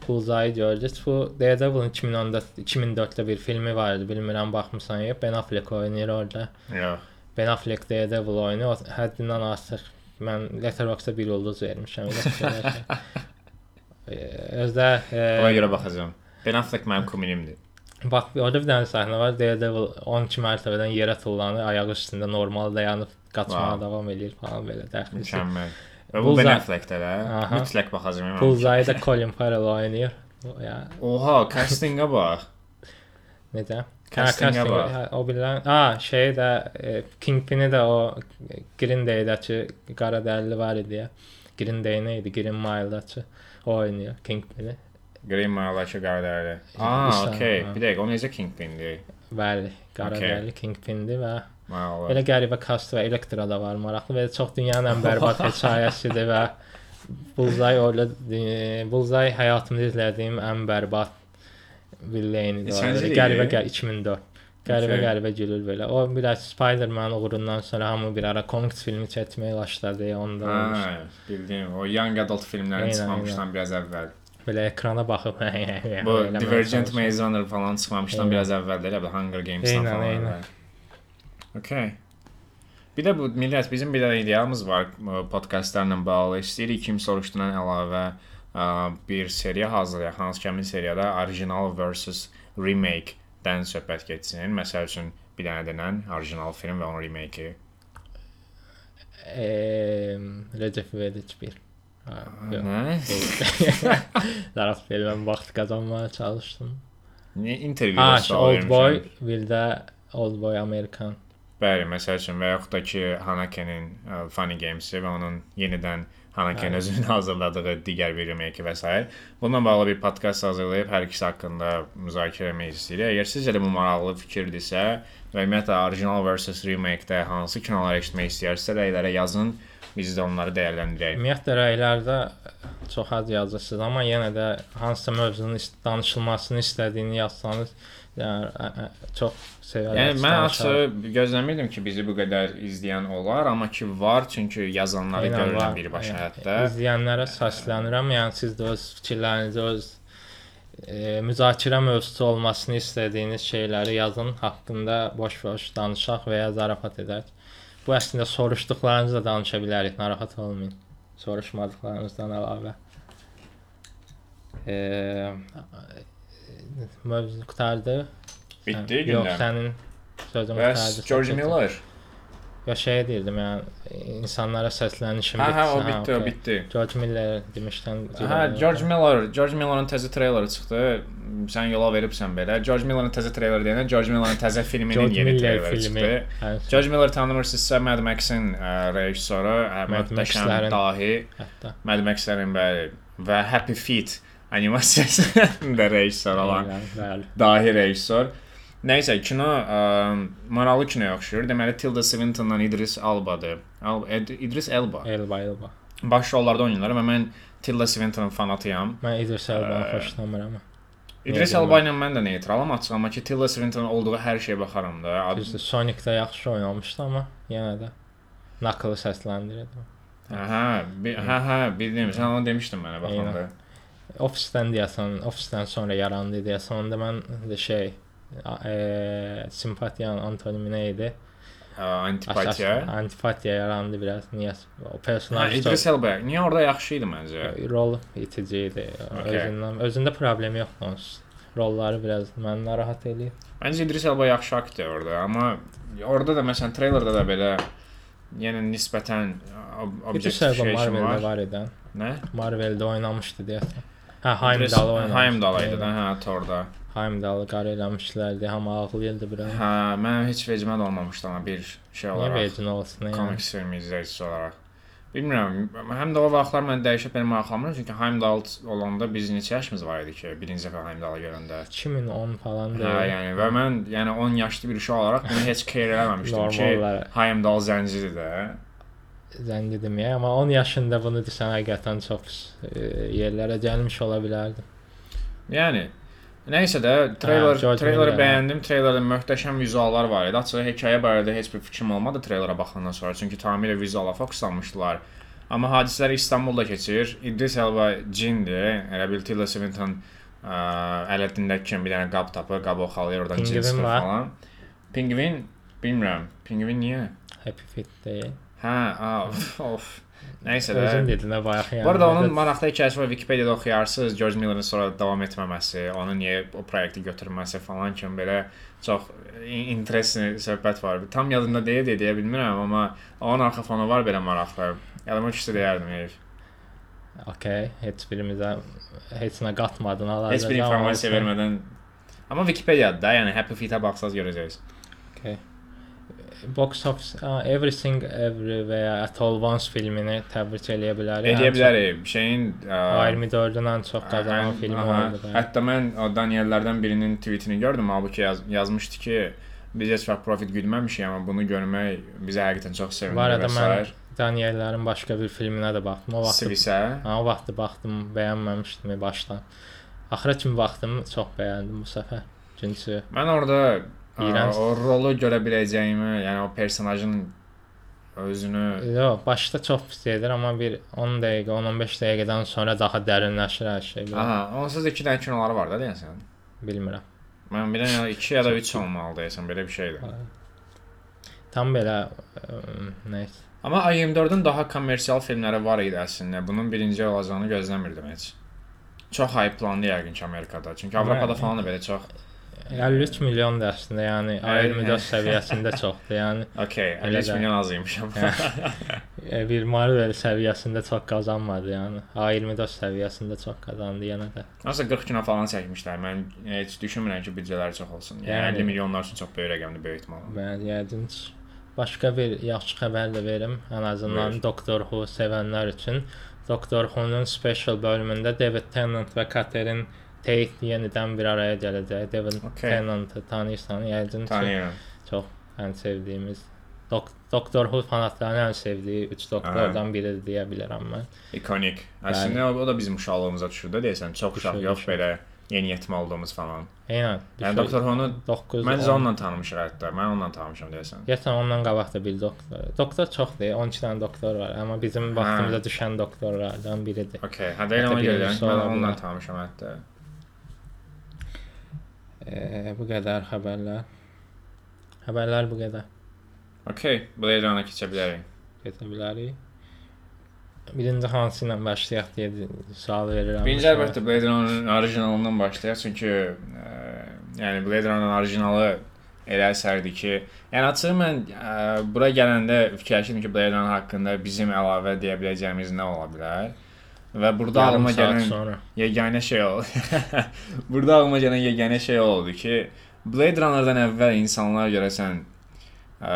Speaker 2: Bullseye gördük. Bu Daredevil'ın 2014 2004-də bir filmi var idi. Bilmirəm baxmısan yox. Ben Affleck oynayır orada.
Speaker 1: Yox.
Speaker 2: Ben Affleck Daredevil oynayır. Həddindən artıq mən Letterboxd-da bir ulduz vermişəm Özdə e,
Speaker 1: Ona görə baxacağam. Ben Affleck mənim komedimdir.
Speaker 2: Bax, orada bir dənə səhnə var. Daredevil 12 mərtəbədən yerə tullanır, ayağı üstündə normal dayanıb qaçmağa
Speaker 1: Wow.
Speaker 2: davam eləyir falan belə dəxli.
Speaker 1: Mükəmməl. Və bu Ben
Speaker 2: Bullseye-
Speaker 1: Affleck-də də
Speaker 2: Aha.
Speaker 1: mütləq baxacağam. əminəm.
Speaker 2: Bullseye da Colin Farrell oynayır. Ya
Speaker 1: Oha, castinga bax.
Speaker 2: necə?
Speaker 1: Castinga
Speaker 2: casting-
Speaker 1: bax.
Speaker 2: ha, O bilən, ha, şey də e, Kingpin'i də o Green Day-dəki qara dərili var idi ya. Green Day nə idi? Green Mile-dakı o oynayır Kingpin'i.
Speaker 1: Green Mile-dakı qaradərli. Aa,
Speaker 2: İnsan,
Speaker 1: okey.
Speaker 2: ha.
Speaker 1: Bir dəqiqə, o necə Kingpin-dir?
Speaker 2: Bəli, qara
Speaker 1: Okey.
Speaker 2: dərili Kingpin'dir və
Speaker 1: Wow.
Speaker 2: Elə qəribə kast və Elektra da var maraqlı və çox dünyanın ən bərbad hekayəsidir və orada e, Bullseye həyatımda izlədiyim ən bərbad villeynidir. Belə? Qəribə qə 2004. Qəribə
Speaker 1: Okey.
Speaker 2: qəribə gülür belə. O biraz Spider-Man uğrundan sonra hamı bir ara komiks filmi çəkməyə başladı. Onda.
Speaker 1: Ha, bildim. O young adult filmlərin çıxmamışdan biraz əvvəl.
Speaker 2: Belə ekrana baxıb
Speaker 1: Bu Divergent. Maze Runner falan çıxmamışdan biraz əvvəldir, elə Hunger Games-dan falan.
Speaker 2: aynen.
Speaker 1: əvvəl. Okay. Bir də bu millət bizim bir də ideyamız var podkastlarla bağlı. İstəyirik kim soruşduran əlavə ə, bir seriya hazırlayaq. Hansı ki, həmin seriyada original versus remake-dən söhbət getsin. Məsəl üçün bir dənə denən orijinal film və onun remake-i.
Speaker 2: Eee, Recep İvedik bir. Ha.
Speaker 1: Nə?
Speaker 2: Zaraf verilən vaxt qazanmağa çalışdım.
Speaker 1: Niyə intervyuda
Speaker 2: Ha,
Speaker 1: sual
Speaker 2: Old Boy, bir də Old Boy Amerikan.
Speaker 1: Bəli, məsəl üçün və yaxud da ki, Hanake'nin ə, Funny Games-i və onun yenidən Hanake-nin
Speaker 2: Bəli.
Speaker 1: özünün hazırladığı digər bir remake və s. Bununla bağlı bir podkast hazırlayıb hər ikisi haqqında müzakirə etmək istəyirik. Əgər sizcə də bu maraqlı fikirdirsə və ümumiyyətlə original versus remake-də hansı kinoları eşitmək istəyirsə, rəylərə yazın. Biz də onları dəyərləndirək.
Speaker 2: Ümumiyyətlə rəylərdə çox az yazırsınız, amma yenə də hansısa mövzunun danışılmasını istədiyini yazsanız, yəni çox sevərəm.
Speaker 1: Yəni mən açığı gözləmirdim ki, bizi bu qədər izləyən olar, amma ki var, çünki yazanları
Speaker 2: Eynən,
Speaker 1: görürəm birbaşa
Speaker 2: Yəni,
Speaker 1: hətta.
Speaker 2: İzləyənlərə səslənirəm. Yəni siz də öz fikirlərinizi, öz e, müzakirə mövzusu olmasını istədiyiniz şeyləri yazın, haqqında boş-boş danışaq və ya zarafat edək. Bu əslində soruşduqlarınızı da danışa bilərik, narahat olmayın. Soruşmadıqlarınızdan əlavə. Eee mövzu qutardı.
Speaker 1: Bitdi
Speaker 2: Sən- Yox,
Speaker 1: gündəm.
Speaker 2: sənin sözün qutardı.
Speaker 1: George Miller
Speaker 2: Ya şey deyirdim yani insanlara səslənişim
Speaker 1: Hə, hə, o bitdi, o bitdi.
Speaker 2: George Miller demişdən.
Speaker 1: Hə, George Miller, George Miller'ın təzə treyleri çıxdı. Sən yola veribsən belə. George Miller'ın təzə treyleri deyəndə George Miller'ın təzə filminin yeni treyleri çıxdı. George Miller tanımırsınızsa Mad Max-in ə, rejissoru, möhtəşəm dahi
Speaker 2: hətta.
Speaker 1: Mad Max-lərin bəli və Happy Feet animasiyasının da rejissoru olan
Speaker 2: Bəli, bəli.
Speaker 1: dahi rejissor. Nəysə, kino ə, maraqlı kinoya oxşuyur. Deməli Tilda Swintonla İdris Alba'dır. Al Ed- İdris Elba.
Speaker 2: Elba, Elba.
Speaker 1: Baş rollarda oynayırlar və mən Tilda Swinton'ın fanatıyam.
Speaker 2: Mən İdris Elbanı
Speaker 1: Ə,
Speaker 2: xoşlamıram.
Speaker 1: İdris Elba ilə mən də neytralam açıq, amma ki Tilda Swinton olduğu hər şeyə baxaram da. Ad-
Speaker 2: Düzdür, Sonic-də yaxşı oynamışdı amma yenə də Knuckle səsləndirirdi.
Speaker 1: Hə, hə, hə, bildim. Sən onu demişdin mənə baxanda.
Speaker 2: Ofisdən deyəsən, ofisdən sonra yarandı deyəsən, onda mən də şey e, simpatiyanın antonimi nə idi?
Speaker 1: Ə, Antipatiya.
Speaker 2: Antipatiya yarandı biraz. Niyə? O
Speaker 1: Hə,
Speaker 2: personaj
Speaker 1: İdris Elba. Niyə orada yaxşı idi məncə?
Speaker 2: rol itici idi.
Speaker 1: Okey.
Speaker 2: Özündən, özündə problemi yoxdur onsuz. Rolları biraz məni narahat eləyir.
Speaker 1: Məncə İdris Elba yaxşı aktyordur, amma orada da məsələn treylerdə də belə yenə nisbətən ob
Speaker 2: İdris Elba
Speaker 1: objectification
Speaker 2: Marvel-də
Speaker 1: var.
Speaker 2: var idi.
Speaker 1: Nə?
Speaker 2: Marvel-də oynamışdı deyəsən. Hə, Heimdall oynamışdı.
Speaker 1: Heimdall idi də, hə, Thor-da.
Speaker 2: Heimdall qar eləmişlərdi, hamı ağlayırdı biraz.
Speaker 1: Hə, mən heç vecimə də olmamışdı amma bir şey
Speaker 2: Niyə
Speaker 1: olaraq.
Speaker 2: vecin olsun? Yəni?
Speaker 1: Komiks filmi izləyicisi olaraq. Bilmirəm, həm də o vaxtlar mən dəyişib belə maraqlanmıram çünki Heimdall olanda biz neçə yaşımız var idi ki, birinci dəfə Heimdall-ı görəndə.
Speaker 2: 2010 falan
Speaker 1: Hə,
Speaker 2: deyil.
Speaker 1: yəni və mən yəni 10 yaşlı bir uşaq olaraq bunu heç care eləməmişdim ki. Heimdall zəncidir də.
Speaker 2: Zəngi deməyə, amma 10 yaşında bunu desən həqiqətən çox e, yerlərə gəlmiş ola bilərdi.
Speaker 1: Yəni Nəysə də treyler
Speaker 2: Hə,
Speaker 1: treyleri
Speaker 2: Miller,
Speaker 1: bəyəndim. Treylerdə möhtəşəm vizuallar var idi. Açığı hekayə barədə heç bir fikrim olmadı treylera baxandan sonra, çünki tamamilə vizuala fokuslanmışdılar. Amma hadisələr İstanbulda keçir. İdris Elba cindir. Elə bil Tilda Swinton ə, ələtindəki kimi bir dənə qab tapır, qabı oxalayır, oradan cin çıxır falan. Pingvin bilmirəm. Pingvin niyə?
Speaker 2: Happy Feet deyil.
Speaker 1: Hə, of. Nəysə də.
Speaker 2: Özün dedin də bayaq yəni.
Speaker 1: Bu arada onun maraqlı hekayəsi var. Wikipediyada oxuyarsınız. George Miller'ın sonra davam etməməsi, onu niyə o proyekti götürməsi falan kimi belə çox in- interesting söhbət var. Tam yadımda deyil deyə, deyə bilmirəm, amma onun arxa fonu var belə maraqlı. Yadıma düşsə deyərdim heyf.
Speaker 2: Okay, heç birimizə heç nə qatmadın hala.
Speaker 1: Heç bir informasiya vermədən Amma Wikipediyada da, yəni Happy Feet-ə baxsaz görəcəksiniz.
Speaker 2: Box Office uh, Everything Everywhere At All Once filmini təbrik eləyə bilərik.
Speaker 1: Eləyə bilərik. Şeyin ə,
Speaker 2: 24-ün ən çox qazanan filmi
Speaker 1: aha.
Speaker 2: oldu. bəli.
Speaker 1: Hətta mən o Daniellərdən birinin tweetini gördüm, halbuki yaz, yazmışdı ki, biz heç vaxt profit güdməmişik, amma bunu görmək bizə həqiqətən çox sevindir
Speaker 2: arada
Speaker 1: və
Speaker 2: mən
Speaker 1: sair.
Speaker 2: Daniellərin başqa bir filminə də baxdım. O vaxt
Speaker 1: Sivisə.
Speaker 2: Ha, o vaxt baxdım, bəyənməmişdim başdan. Axıra kimi baxdım, çox bəyəndim bu səfər. Çünki
Speaker 1: Mən orada ə,
Speaker 2: İğrənc.
Speaker 1: o rolu görə biləcəyimi, yəni o personajın özünü
Speaker 2: yox, başda çox pis edir, amma bir 10 dəqiqə, 10-15 dəqiqədən sonra daha dərinləşir hər şey.
Speaker 1: Aha, onsuz 2 dənə kinoları var da deyəsən.
Speaker 2: Bilmirəm.
Speaker 1: Mən bilən 2 ya da 3 olmalı deyəsən, belə bir şeydir.
Speaker 2: Tam belə nə isə.
Speaker 1: Amma A24-ün daha kommersial filmləri var idi əslində. Bunun birinci olacağını gözləmirdim heç. Çox hype-landı yəqin ki Amerikada. Çünki Avropada
Speaker 2: Hə.
Speaker 1: falan da belə çox
Speaker 2: 53 milyon da əslində, yəni A24 səviyyəsində çoxdur. Yəni
Speaker 1: Okay,
Speaker 2: Elə
Speaker 1: 53
Speaker 2: də.
Speaker 1: milyon az amma.
Speaker 2: e, bir Marvel səviyyəsində çox qazanmadı, yəni A24 səviyyəsində çox qazandı yenə də.
Speaker 1: Nasıl 40 kino falan çəkmişlər. Mən heç düşünmürəm ki, büdcələri çox olsun. Yəni,
Speaker 2: Yəni-
Speaker 1: 50 milyonlar üçün çox böyük rəqəmdir böyük ehtimalla.
Speaker 2: Mən yəqin başqa bir yaxşı xəbər də verim. Ən azından
Speaker 1: Ver.
Speaker 2: Doctor Who sevənlər üçün. Doctor Who-nun special bölümündə David Tennant və Catherine Tate yenidən bir araya gələcək. David
Speaker 1: Okay.
Speaker 2: Tennant-ı tanıyırsan, yəqin ki,
Speaker 1: Tanıyıram.
Speaker 2: çox ən sevdiyimiz Dok Doctor Who fanatlarının ən sevdiyi 3 doktordan biri deyə bilərəm mən.
Speaker 1: İkonik. Əslində o, o da bizim uşaqlığımıza düşür də deyəsən. Çox uşaq yox belə yeniyetmə olduğumuz falan.
Speaker 2: Eynən.
Speaker 1: Yəni Doktor Who-nu
Speaker 2: 9
Speaker 1: Məncə onunla tanımışıq hətta. Mən onunla tanımışam deyəsən.
Speaker 2: Geçən ondan qabaq da bir doktor. Doktor çoxdur, 12 dənə doktor var, amma bizim vaxtımızda düşən doktorlardan biridir.
Speaker 1: Okay, hə deyirəm ona görə. Mən onunla tanımışam hətta.
Speaker 2: E, bu qədər xəbərlər. Xəbərlər bu qədər.
Speaker 1: Okay, Blade Runner keçə bilərik.
Speaker 2: Keçə bilərik. Birinci hansı ilə başlayaq deyə sual verirəm.
Speaker 1: Birinci əlbəttə Blade Runner-ın orijinalından başlayaq çünki ə, yəni Blade Runner-ın orijinalı elə əsərdir ki, yəni açığı mən ə, bura gələndə fikirləşirdim ki, Blade Runner haqqında bizim əlavə deyə biləcəyimiz nə ola bilər? Və burada
Speaker 2: Yarım
Speaker 1: ağlıma gələn
Speaker 2: sonra.
Speaker 1: yeganə şey oldu. burada ağlıma gələn yeganə şey oldu ki, Blade Runner-dan əvvəl insanlar görəsən ə,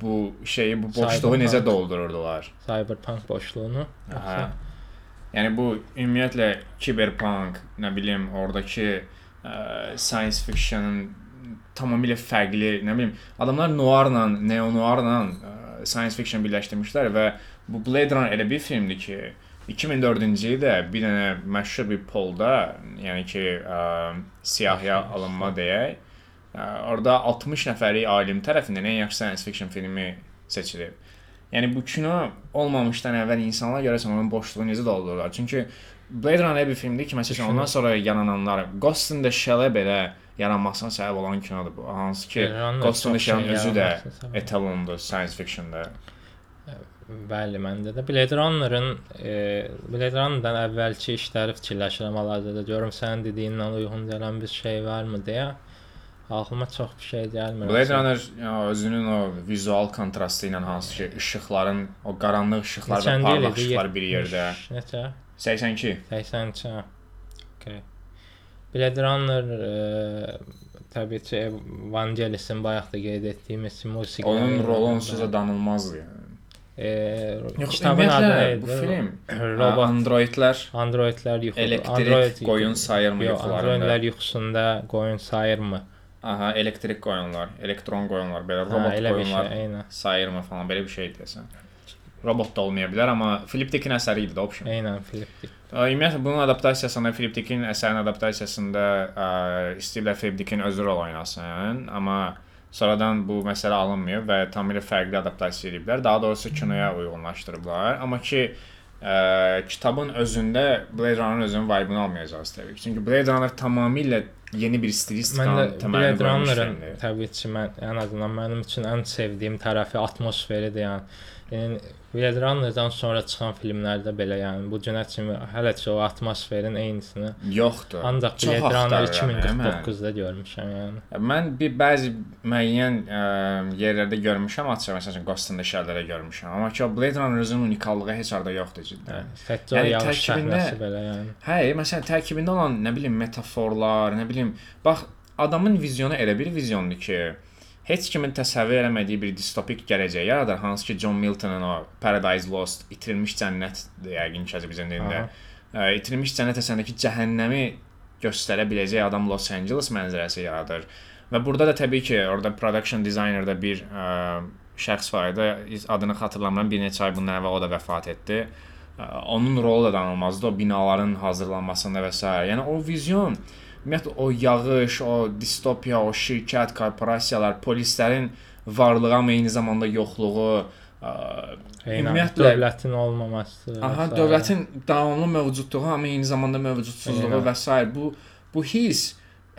Speaker 1: bu şeyi, bu boşluğu
Speaker 2: Cyberpunk.
Speaker 1: necə doldururdular?
Speaker 2: Cyberpunk boşluğunu.
Speaker 1: Aha. Yəni bu ümumiyyətlə kiberpunk, nə bilim, oradakı ə, science fiction'ın tamamilə fərqli, nə bilim, adamlar noirla, neo-noirla ə, science fiction birləşdirmişlər və bu Blade Runner elə bir filmdir ki, 2004-cü ildə bir dənə məşhur bir polda, yəni ki, ə, siyahıya alınma deyək, ə, orada 60 nəfərlik alim tərəfindən ən yaxşı science fiction filmi seçilib. Yəni bu kino olmamışdan əvvəl insanlar görəsən onun boşluğunu necə doldururlar? Çünki Blade Runner bir filmdir ki, məsələn, ondan sonra yarananlar Ghost in the Shell-ə belə yaranmasına səbəb olan kinodur bu. Hansı ki, Ghost in the Shell-in özü də etalondur science fiction-da.
Speaker 2: Bəli, məndə də Blade Runner-ın e, Blade Runner-dan əvvəlki işləri fikirləşirəm hal-hazırda. Görüm sənin dediyindən uyğun gələn bir şey varmı deyə. Ağlıma çox bir şey gəlmir.
Speaker 1: Blade Runner özünün o vizual kontrastı ilə hansı ki, işıqların, o qaranlıq işıqlar və parlaq işıqlar bir yerdə.
Speaker 2: 70, Neçə?
Speaker 1: 82.
Speaker 2: 82. Okay. Blade Runner e, təbii ki, Vangelis'in bayaq da qeyd etdiyimiz musiqi.
Speaker 1: Onun rolu onsuz da danılmazdı yəni. Yox,
Speaker 2: kitabın adı nə idi?
Speaker 1: bu film
Speaker 2: Robot
Speaker 1: androidlər
Speaker 2: Androidlər yuxu
Speaker 1: elektrik qoyun sayırmı
Speaker 2: Yox,
Speaker 1: yuxularında?
Speaker 2: Androidlər yuxusunda qoyun sayırmı?
Speaker 1: Aha, elektrik qoyunlar, elektron qoyunlar, belə
Speaker 2: Ha,
Speaker 1: robot
Speaker 2: bir
Speaker 1: qoyunlar
Speaker 2: şey, eynən.
Speaker 1: sayırmı falan belə bir şey deyəsən. Robot da olmaya bilər, amma Philip Dickin əsəri idi də o film.
Speaker 2: Eynən Philip Dick.
Speaker 1: Ümumiyyətlə bunun adaptasiyasında Philip Dickin əsərinin adaptasiyasında ə, istəyiblər Philip Dickin özü rol oynasın, amma sonradan bu məsələ alınmayıb və tamamilə fərqli adaptasiya ediblər. Daha doğrusu kinoya uyğunlaşdırıblar. Amma ki ə, kitabın özündə Blade Runner özünün vibe-ını almayacağız təbii ki. Çünki Blade Runner tamamilə yeni bir stilistikanın
Speaker 2: də
Speaker 1: təməlini
Speaker 2: Blade
Speaker 1: qoymuş
Speaker 2: Runner-ın təbii ki, mən ən azından mənim üçün ən sevdiyim tərəfi atmosferidir, yəni. Yəni Blade Runner-dan sonra çıxan filmlərdə belə, yəni bu günə kimi hələ ki o atmosferin eynisini
Speaker 1: Yoxdur.
Speaker 2: ancaq Blade Runner
Speaker 1: axtarıram, hə, mən.
Speaker 2: 2049-da görmüşəm, yəni.
Speaker 1: Mən bir bəzi müəyyən ə, yerlərdə görmüşəm, açıq məsələn Ghost in the Shell-lərdə görmüşəm. Amma ki o Blade Runner-ın unikallığı heç harda yoxdur cidden.
Speaker 2: Fətcə
Speaker 1: Yəni
Speaker 2: yağış səhnəsi belə, yəni.
Speaker 1: Hə, məsələn tərkibində olan nə bilim metaforlar, nə bilim, bax adamın vizyonu elə bir vizyondur ki, heç kimin təsəvvür eləmədiyi bir distopik gələcək yaradır, hansı ki John Milton'ın o Paradise Lost, itirilmiş cənnət yəqin ki bizim dilində. Ə, itirilmiş cənnət əsərindəki cəhənnəmi göstərə biləcək adam Los Angeles mənzərəsi yaradır. Və burada da təbii ki, orada production designer-da bir ə, şəxs var idi. Adını xatırlamıram. Bir neçə ay bundan əvvəl o da vəfat etdi. Ə, Onun rolu da danılmazdı o binaların hazırlanmasında və s. Yəni o vizyon ümumiyyətlə o yağış, o distopiya, o şirkət, korporasiyalar, polislərin varlığı amma eyni zamanda yoxluğu,
Speaker 2: Eynən,
Speaker 1: ümumiyyətlə
Speaker 2: dövlətin olmaması.
Speaker 1: Aha,
Speaker 2: sairə.
Speaker 1: dövlətin davamlı mövcudluğu amma eyni zamanda mövcudsuzluğu
Speaker 2: Eynən.
Speaker 1: və s. bu bu his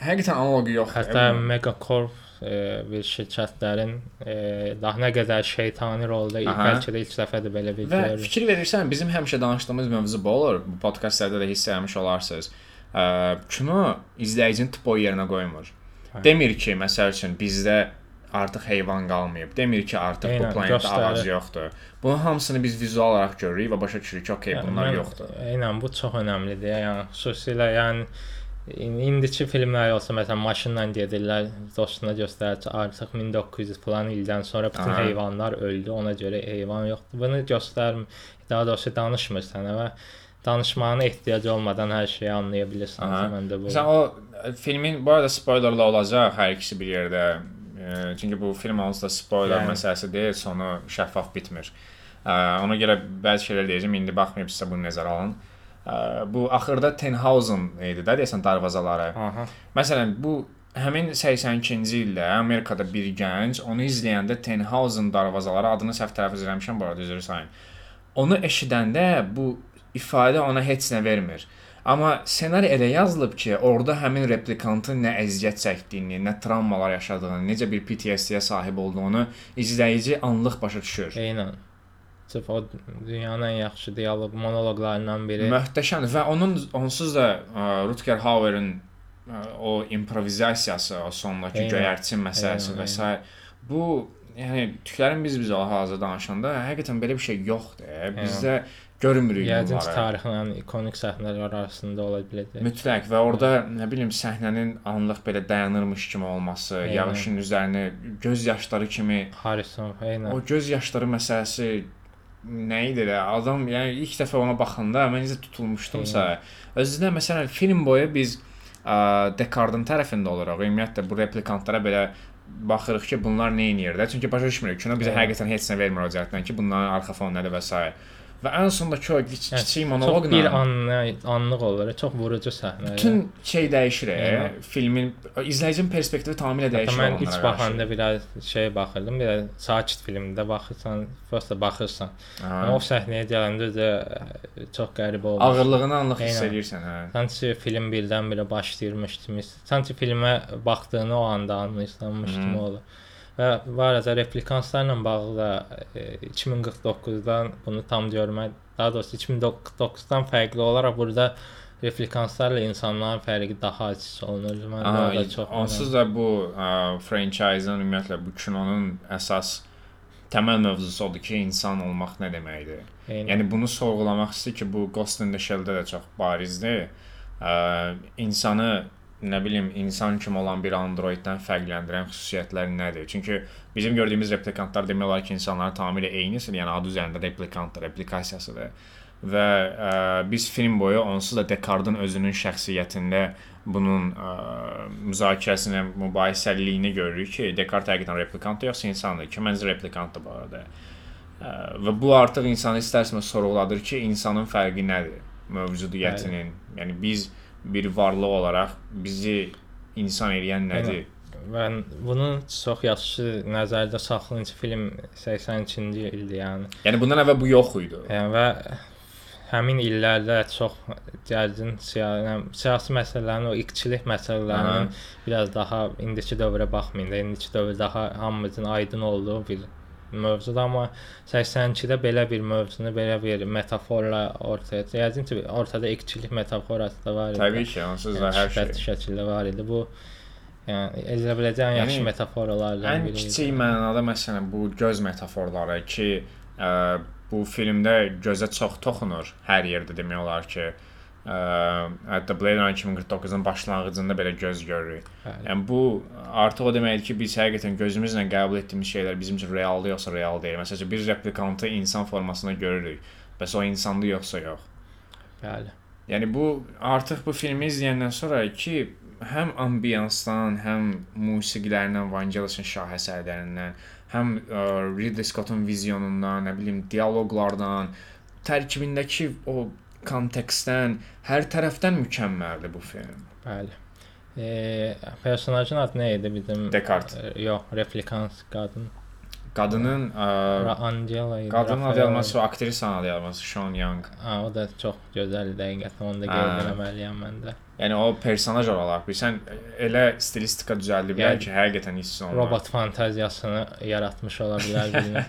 Speaker 1: həqiqətən analoqu yoxdur.
Speaker 2: Hətta Megacorp e, bir şirkətlərin e, daha nə qədər şeytani rolda bəlkə də ilk dəfədir belə bir
Speaker 1: Və
Speaker 2: görürük.
Speaker 1: fikir verirsən, bizim həmişə danışdığımız mövzu bu olur. Bu podkastlarda da hiss etmiş olarsınız. Ə, kino izləyicini tupo yerinə qoymur.
Speaker 2: Hə.
Speaker 1: Demir ki, məsəl üçün bizdə artıq heyvan qalmayıb. Demir ki, artıq
Speaker 2: Eynən,
Speaker 1: bu planetdə ağac yoxdur. Bunun hamısını biz vizual olaraq görürük və başa düşürük ki, okey,
Speaker 2: Yəni,
Speaker 1: bunlar
Speaker 2: mən-
Speaker 1: yoxdur.
Speaker 2: Eynən bu çox əhəmilidir. Yəni xüsusilə yəni in- indiki filmlər olsa məsələn maşınla gedirlər, dostuna göstərir ki, artıq 1900 falan ildən sonra bütün
Speaker 1: Aha.
Speaker 2: heyvanlar öldü, ona görə heyvan yoxdur. Bunu göstərmir, daha doğrusu danışmır sənə və danışmağına ehtiyac olmadan hər şeyi anlaya bilirsən.
Speaker 1: Aha.
Speaker 2: Məndə bu.
Speaker 1: Məsələn o ə, filmin bu arada spoilerlı olacaq hər ikisi bir yerdə. Ə, Çünki bu film onsuz da spoiler
Speaker 2: Yəni.
Speaker 1: məsələsi deyil, sonu şəffaf bitmir. Ə, Ona görə bəzi şeylər deyəcəm, indi baxmayıb sizə bunu nəzərə alın. Ə, Bu axırda Tenhausen idi də deyəsən darvazaları.
Speaker 2: Aha.
Speaker 1: Məsələn, bu həmin 82-ci ildə Amerikada bir gənc onu izləyəndə Tenhausen darvazaları adını səhv tələffüz etmişəm bu arada üzr istəyirəm. Onu eşidəndə bu ifadə ona heç nə vermir. Amma ssenari elə yazılıb ki, orada həmin replikantın nə əziyyət çəkdiyini, nə travmalar yaşadığını, necə bir PTSD-yə sahib olduğunu izləyici anlıq başa düşür.
Speaker 2: Eynən. Sırf o dünyanın ən yaxşı dialoq monoloqlarından biri.
Speaker 1: Möhtəşəmdir və onun onsuz da ə, Rutger Hauer'in o improvizasiyası, o sondakı
Speaker 2: Eynən.
Speaker 1: göyərçin məsələsi
Speaker 2: Eynən,
Speaker 1: və s. bu yəni tüklərin biz biz hal-hazırda danışanda həqiqətən belə bir şey yoxdur. e. Bizdə görmürük
Speaker 2: Yəqin
Speaker 1: bunları.
Speaker 2: tarixin ikonik səhnələr arasında ola biləcək.
Speaker 1: Mütləq və orada nə bilim səhnənin anlıq belə dayanırmış kimi olması,
Speaker 2: Eynən.
Speaker 1: yağışın üzərinə göz yaşları kimi
Speaker 2: Harrison, eynən.
Speaker 1: o göz yaşları məsələsi nə idi də? Adam yəni ilk dəfə ona baxanda mən necə tutulmuşdumsa, özünə məsələn film boyu biz ə, Descartes-ın tərəfində oluruq. Ümumiyyətlə bu replikantlara belə baxırıq ki, bunlar nə edir də? Çünki başa düşmürük. Kino bizə həqiqətən heç nə vermir o cəhətdən ki, bunların arxa fonu nədir və s. Və ən sondakı o kiç-
Speaker 2: Yəni,
Speaker 1: kiçik monoloqla
Speaker 2: bir anlı, anlıq olur, çox vurucu səhnə.
Speaker 1: bütün şey dəyişir. e.
Speaker 2: Eynən.
Speaker 1: Filmin izləyicinin perspektivi tamamilə dəyişir.
Speaker 2: mən ilk baxanda biraz şey baxırdım, bir sakit filmdə baxırsan, prosta baxırsan.
Speaker 1: Aha.
Speaker 2: Amma o səhnəyə gələndə də çox qəribə olmuş.
Speaker 1: Ağırlığını anlıq hiss edirsən, hə.
Speaker 2: Sanki film birdən-birə başlayırmış kimi, sanki filmə baxdığını o anda anlayırsanmış kimi olur. Və var ya replikanslarla bağlı da e, 2049-dan bunu tam görmək, daha doğrusu 2049-dan fərqli olaraq burada replikanslarla insanların fərqi daha açıq olunur. Mən də
Speaker 1: Aha,
Speaker 2: orada çox
Speaker 1: onsuz da bu ə, franchise-ın ümumiyyətlə bu kinonun əsas təməl mövzusu odur ki, insan olmaq nə deməkdir.
Speaker 2: yəni,
Speaker 1: Yəni bunu sorğulamaq istəyir ki, bu Ghost in the Shell-də də çox barizdir. Ə, insanı nə bilim insan kimi olan bir androiddən fərqləndirən xüsusiyyətlər nədir? Çünki bizim gördüyümüz replikantlar demək olar ki, insanların tamamilə eynidir. Yəni adı üzərində replikantdır, replikasiyasıdır. Və ə, biz film boyu onsuz da Descartes-ın özünün şəxsiyyətində bunun ə, müzakirəsini, mübahisəliliyini görürük ki, Descartes həqiqətən replikantdır yoxsa insandır ki, məncə replikantdır bu arada. Ə, və bu artıq insanı istərsiniz sorğuladır ki, insanın fərqi nədir mövcudiyyətinin. Yəni biz bir varlıq olaraq bizi insan edən nədir?
Speaker 2: mən bunu çox yaxşı nəzərdə saxlayınca film 82-ci ildir, yəni.
Speaker 1: Yəni bundan əvvəl bu yox idi.
Speaker 2: Yəni və həmin illərdə çox gərgin siyasi, siyasi məsələlərin, o iqçilik məsələlərinin biraz daha indiki dövrə baxmayın da, indiki dövr daha hamımızın aydın olduğu bir mövzudur, amma 82-də belə bir mövzunu, belə bir metaforla ortaya yəqin ki, ortada iqçilik metaforası da var idi.
Speaker 1: Təbii ki, onsuz da hər şey.
Speaker 2: Şəkildə var idi. Bu yəni edilə biləcək ən yaxşı
Speaker 1: Yəni,
Speaker 2: metaforalardan
Speaker 1: Ən
Speaker 2: biri. idi.
Speaker 1: kiçik mənada məsələn bu göz metaforları ki, ə, bu filmdə gözə çox toxunur hər yerdə demək olar ki, ə, hətta Blade Runner 2049-un başlanğıcında belə göz görürük.
Speaker 2: Bəli.
Speaker 1: Yəni bu artıq o deməkdir ki, biz həqiqətən gözümüzlə qəbul etdiyimiz şeylər bizim üçün realdır yoxsa real deyil. Məsələn, bir replikantı insan formasında görürük. Bəs o insandır yoxsa yox?
Speaker 2: Bəli.
Speaker 1: Yəni bu artıq bu filmi izləyəndən sonra ki, həm ambiyansdan, həm musiqilərindən, Vangelis'in şah əsərlərindən, həm ə, Ridley Scott'un vizyonundan, nə bilim, dialoqlardan, tərkibindəki o kontekstdən, hər tərəfdən mükəmməldir bu film.
Speaker 2: Bəli. E, personajın adı nə idi bizim?
Speaker 1: Descartes.
Speaker 2: E, yox, replikans qadın.
Speaker 1: Qadının ə,
Speaker 2: Ra Angela idi.
Speaker 1: qadının adı
Speaker 2: Rafael-
Speaker 1: yazması, o aktrisanın adı yazması Sean Young.
Speaker 2: Ha, o da çox gözəl dəqiqətən onu da
Speaker 1: Ha.
Speaker 2: qeyd etməliyəm mən də.
Speaker 1: Yəni o personaj olaraq bilsən elə stilistika düzəldiblər
Speaker 2: Yəni,
Speaker 1: ki, həqiqətən hiss olunur.
Speaker 2: Robot fantaziyasını yaratmış ola bilər bilmirəm.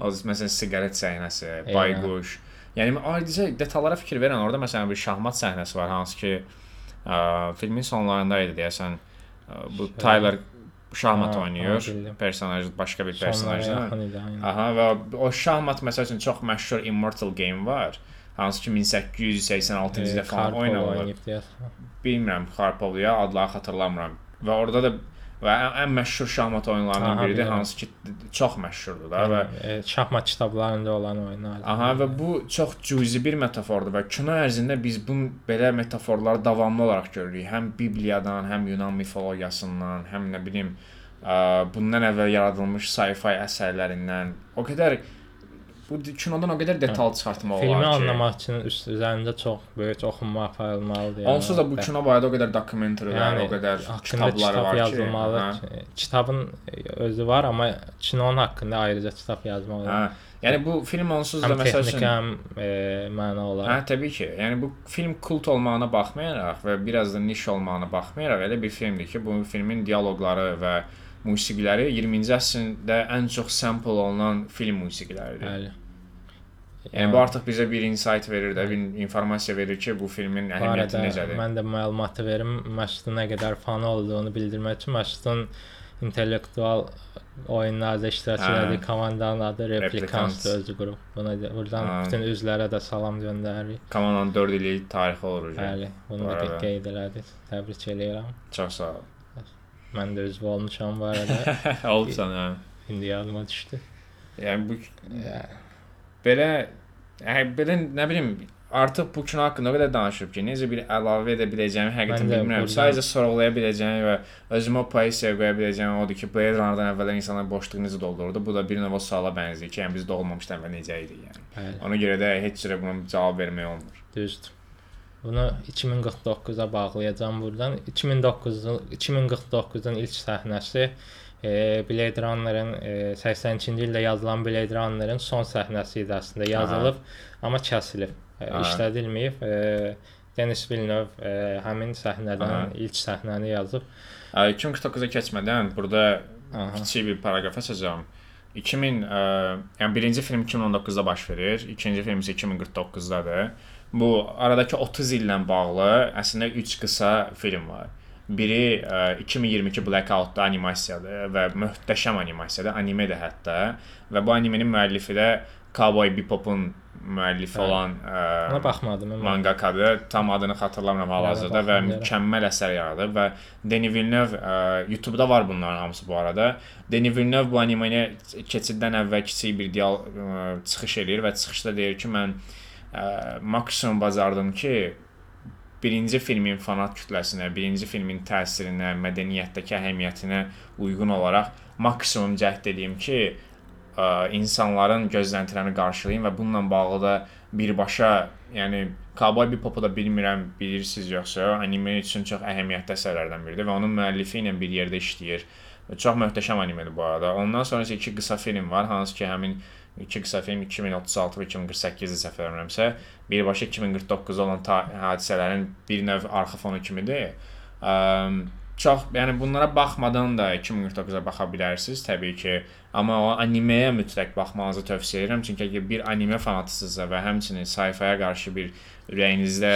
Speaker 1: O məsələn siqaret səhnəsi,
Speaker 2: Eynən.
Speaker 1: bayquş. Yəni ayrıca detallara fikir verən orada məsələn bir şahmat səhnəsi var hansı ki ə, filmin sonlarında idi deyəsən ə, bu
Speaker 2: Şey-
Speaker 1: Tyler şahmat
Speaker 2: Ha,
Speaker 1: oynayır.
Speaker 2: ha.
Speaker 1: Personaj başqa bir
Speaker 2: aynen.
Speaker 1: Aha və o şahmat məsəl üçün çox məşhur Immortal Game var. Hansı ki 1886-cı ildə falan oynanılır.
Speaker 2: oynayıb deyəsən.
Speaker 1: Bilmirəm Karpov ya adları xatırlamıram. Və orada da və ən, məşhur şahmat oyunlarından
Speaker 2: Aha,
Speaker 1: biridir
Speaker 2: bilirəm.
Speaker 1: hansı ki çox məşhurdur da və
Speaker 2: E, şahmat kitablarında olan oyunlar.
Speaker 1: Aha və bu çox cüzi bir metafordur və kino ərzində biz bu belə metaforları davamlı olaraq görürük. Həm Bibliyadan, həm Yunan mifologiyasından, həm nə bilim, ə, bundan əvvəl yaradılmış sci-fi əsərlərindən o qədər bu kinodan o qədər detal çıxartmaq
Speaker 2: Filmi
Speaker 1: olar ki.
Speaker 2: anlamaq üçün üst üzərində çox böyük oxunma aparılmalıdır. yəni.
Speaker 1: Onsuz da bu kino barədə o qədər dokumentarlar, o qədər kitablar
Speaker 2: kitab
Speaker 1: var
Speaker 2: yazılmalı.
Speaker 1: ki. hə.
Speaker 2: Kitabın özü var, amma kinonun haqqında ayrıca kitab yazmalı.
Speaker 1: Hə. Yəni bu film onsuz da məsəl üçün
Speaker 2: həm e, məna
Speaker 1: Hə,
Speaker 2: olaraq.
Speaker 1: təbii ki. Yəni bu film kult olmağına baxmayaraq və biraz da niş olmağına baxmayaraq elə bir filmdir ki, bu filmin dialoqları və musiqiləri 20-ci əsrdə ən çox sample olunan film musiqiləridir.
Speaker 2: Bəli.
Speaker 1: Yəni bu artıq bizə bir insight verir də, bir informasiya verir ki, bu filmin əhəmiyyəti necədir.
Speaker 2: Mən də məlumatı verim, Məsudun nə qədər fanı olduğunu bildirmək üçün Məsudun intellektual oyunlarda iştirak elədiyi komandanın adı Replicants özü qrup. Buna buradan hə. bütün üzvlərə də salam göndəririk.
Speaker 1: Komandanın 4 illik tarixi olur.
Speaker 2: Bəli, bunu da qeyd elədik. Təbrik eləyirəm.
Speaker 1: Çox sağ ol.
Speaker 2: Mən də üzv olmuşam bu arada.
Speaker 1: Olsan hə.
Speaker 2: İndi yadıma düşdü.
Speaker 1: Yəni bu belə yəni belə nə bilim artıq bu kino haqqında qədər danışıb ki, necə bir əlavə edə biləcəyimi həqiqətən bilmirəm. Sadəcə sorğulaya biləcəyim və özümə pozisiya qoya biləcəyim odur ki, Blade Runner-dan əvvəllər insanlar boşluğu necə doldururdu. Bu da bir növ suala bənzəyir ki, yəni biz doğulmamışdan əvvəl necə idi yəni. Bəli. Ona görə də heç cürə buna cavab vermək olmur.
Speaker 2: Düzdür. Bunu 2049-a bağlayacağam burdan. 2009 2049-un ilk səhnəsi e, Blade Runner-ın e, 82-ci ildə yazılan Blade Runner-ın son səhnəsi idi əslində yazılıb, Aha. amma kəsilib, e, işlədilməyib. E, Denis Villeneuve e, həmin səhnədən Aha. ilk səhnəni yazıb.
Speaker 1: 2049-a keçmədən burada Aha. kiçik bir paraqraf açacağam. 2000 ə, yəni birinci film 2019-da baş verir, ikinci film isə 2049-dadır. Bu aradakı 30 illə bağlı əslində 3 qısa film var. Biri ə, 2022 Blackout-da animasiyadır və möhtəşəm animasiyadır, animedir hətta və bu animenin müəllifi də Cowboy Bebop'un müəllifi hə. olan ə,
Speaker 2: ona baxmadım.
Speaker 1: Mangakadır. Tam adını xatırlamıram hal-hazırda və mükəmməl əsər yaradıb və Denis Villeneuve ə, YouTube-da var bunların hamısı bu arada. Denis Villeneuve bu animeni keçiddən əvvəl kiçik bir dial ə, çıxış eləyir və çıxışda deyir ki, mən ə, maksimum bacardım ki, birinci filmin fanat kütləsinə, birinci filmin təsirinə, mədəniyyətdəki əhəmiyyətinə uyğun olaraq maksimum cəhd edeyim ki, ə, insanların gözləntilərini qarşılayım və bununla bağlı da birbaşa, yəni Cowboy Bebop-u da bilmirəm, bilirsiniz yoxsa, anime üçün çox əhəmiyyətli əsərlərdən biridir və onun müəllifi ilə bir yerdə işləyir. Çox möhtəşəm animedir bu arada. Ondan sonra isə iki qısa film var, hansı ki, həmin iki qısa film 2036 və 2048-də səhv eləmirəmsə, birbaşa 2049-da olan hadisələrin bir növ arxa fonu kimidir. Ə, çox, yəni bunlara baxmadan da 2049-a baxa bilərsiniz təbii ki, amma o animeyə mütləq baxmanızı tövsiyə edirəm, çünki əgər bir anime fanatırsınızsa və həmçinin sci-fiyə qarşı bir ürəyinizdə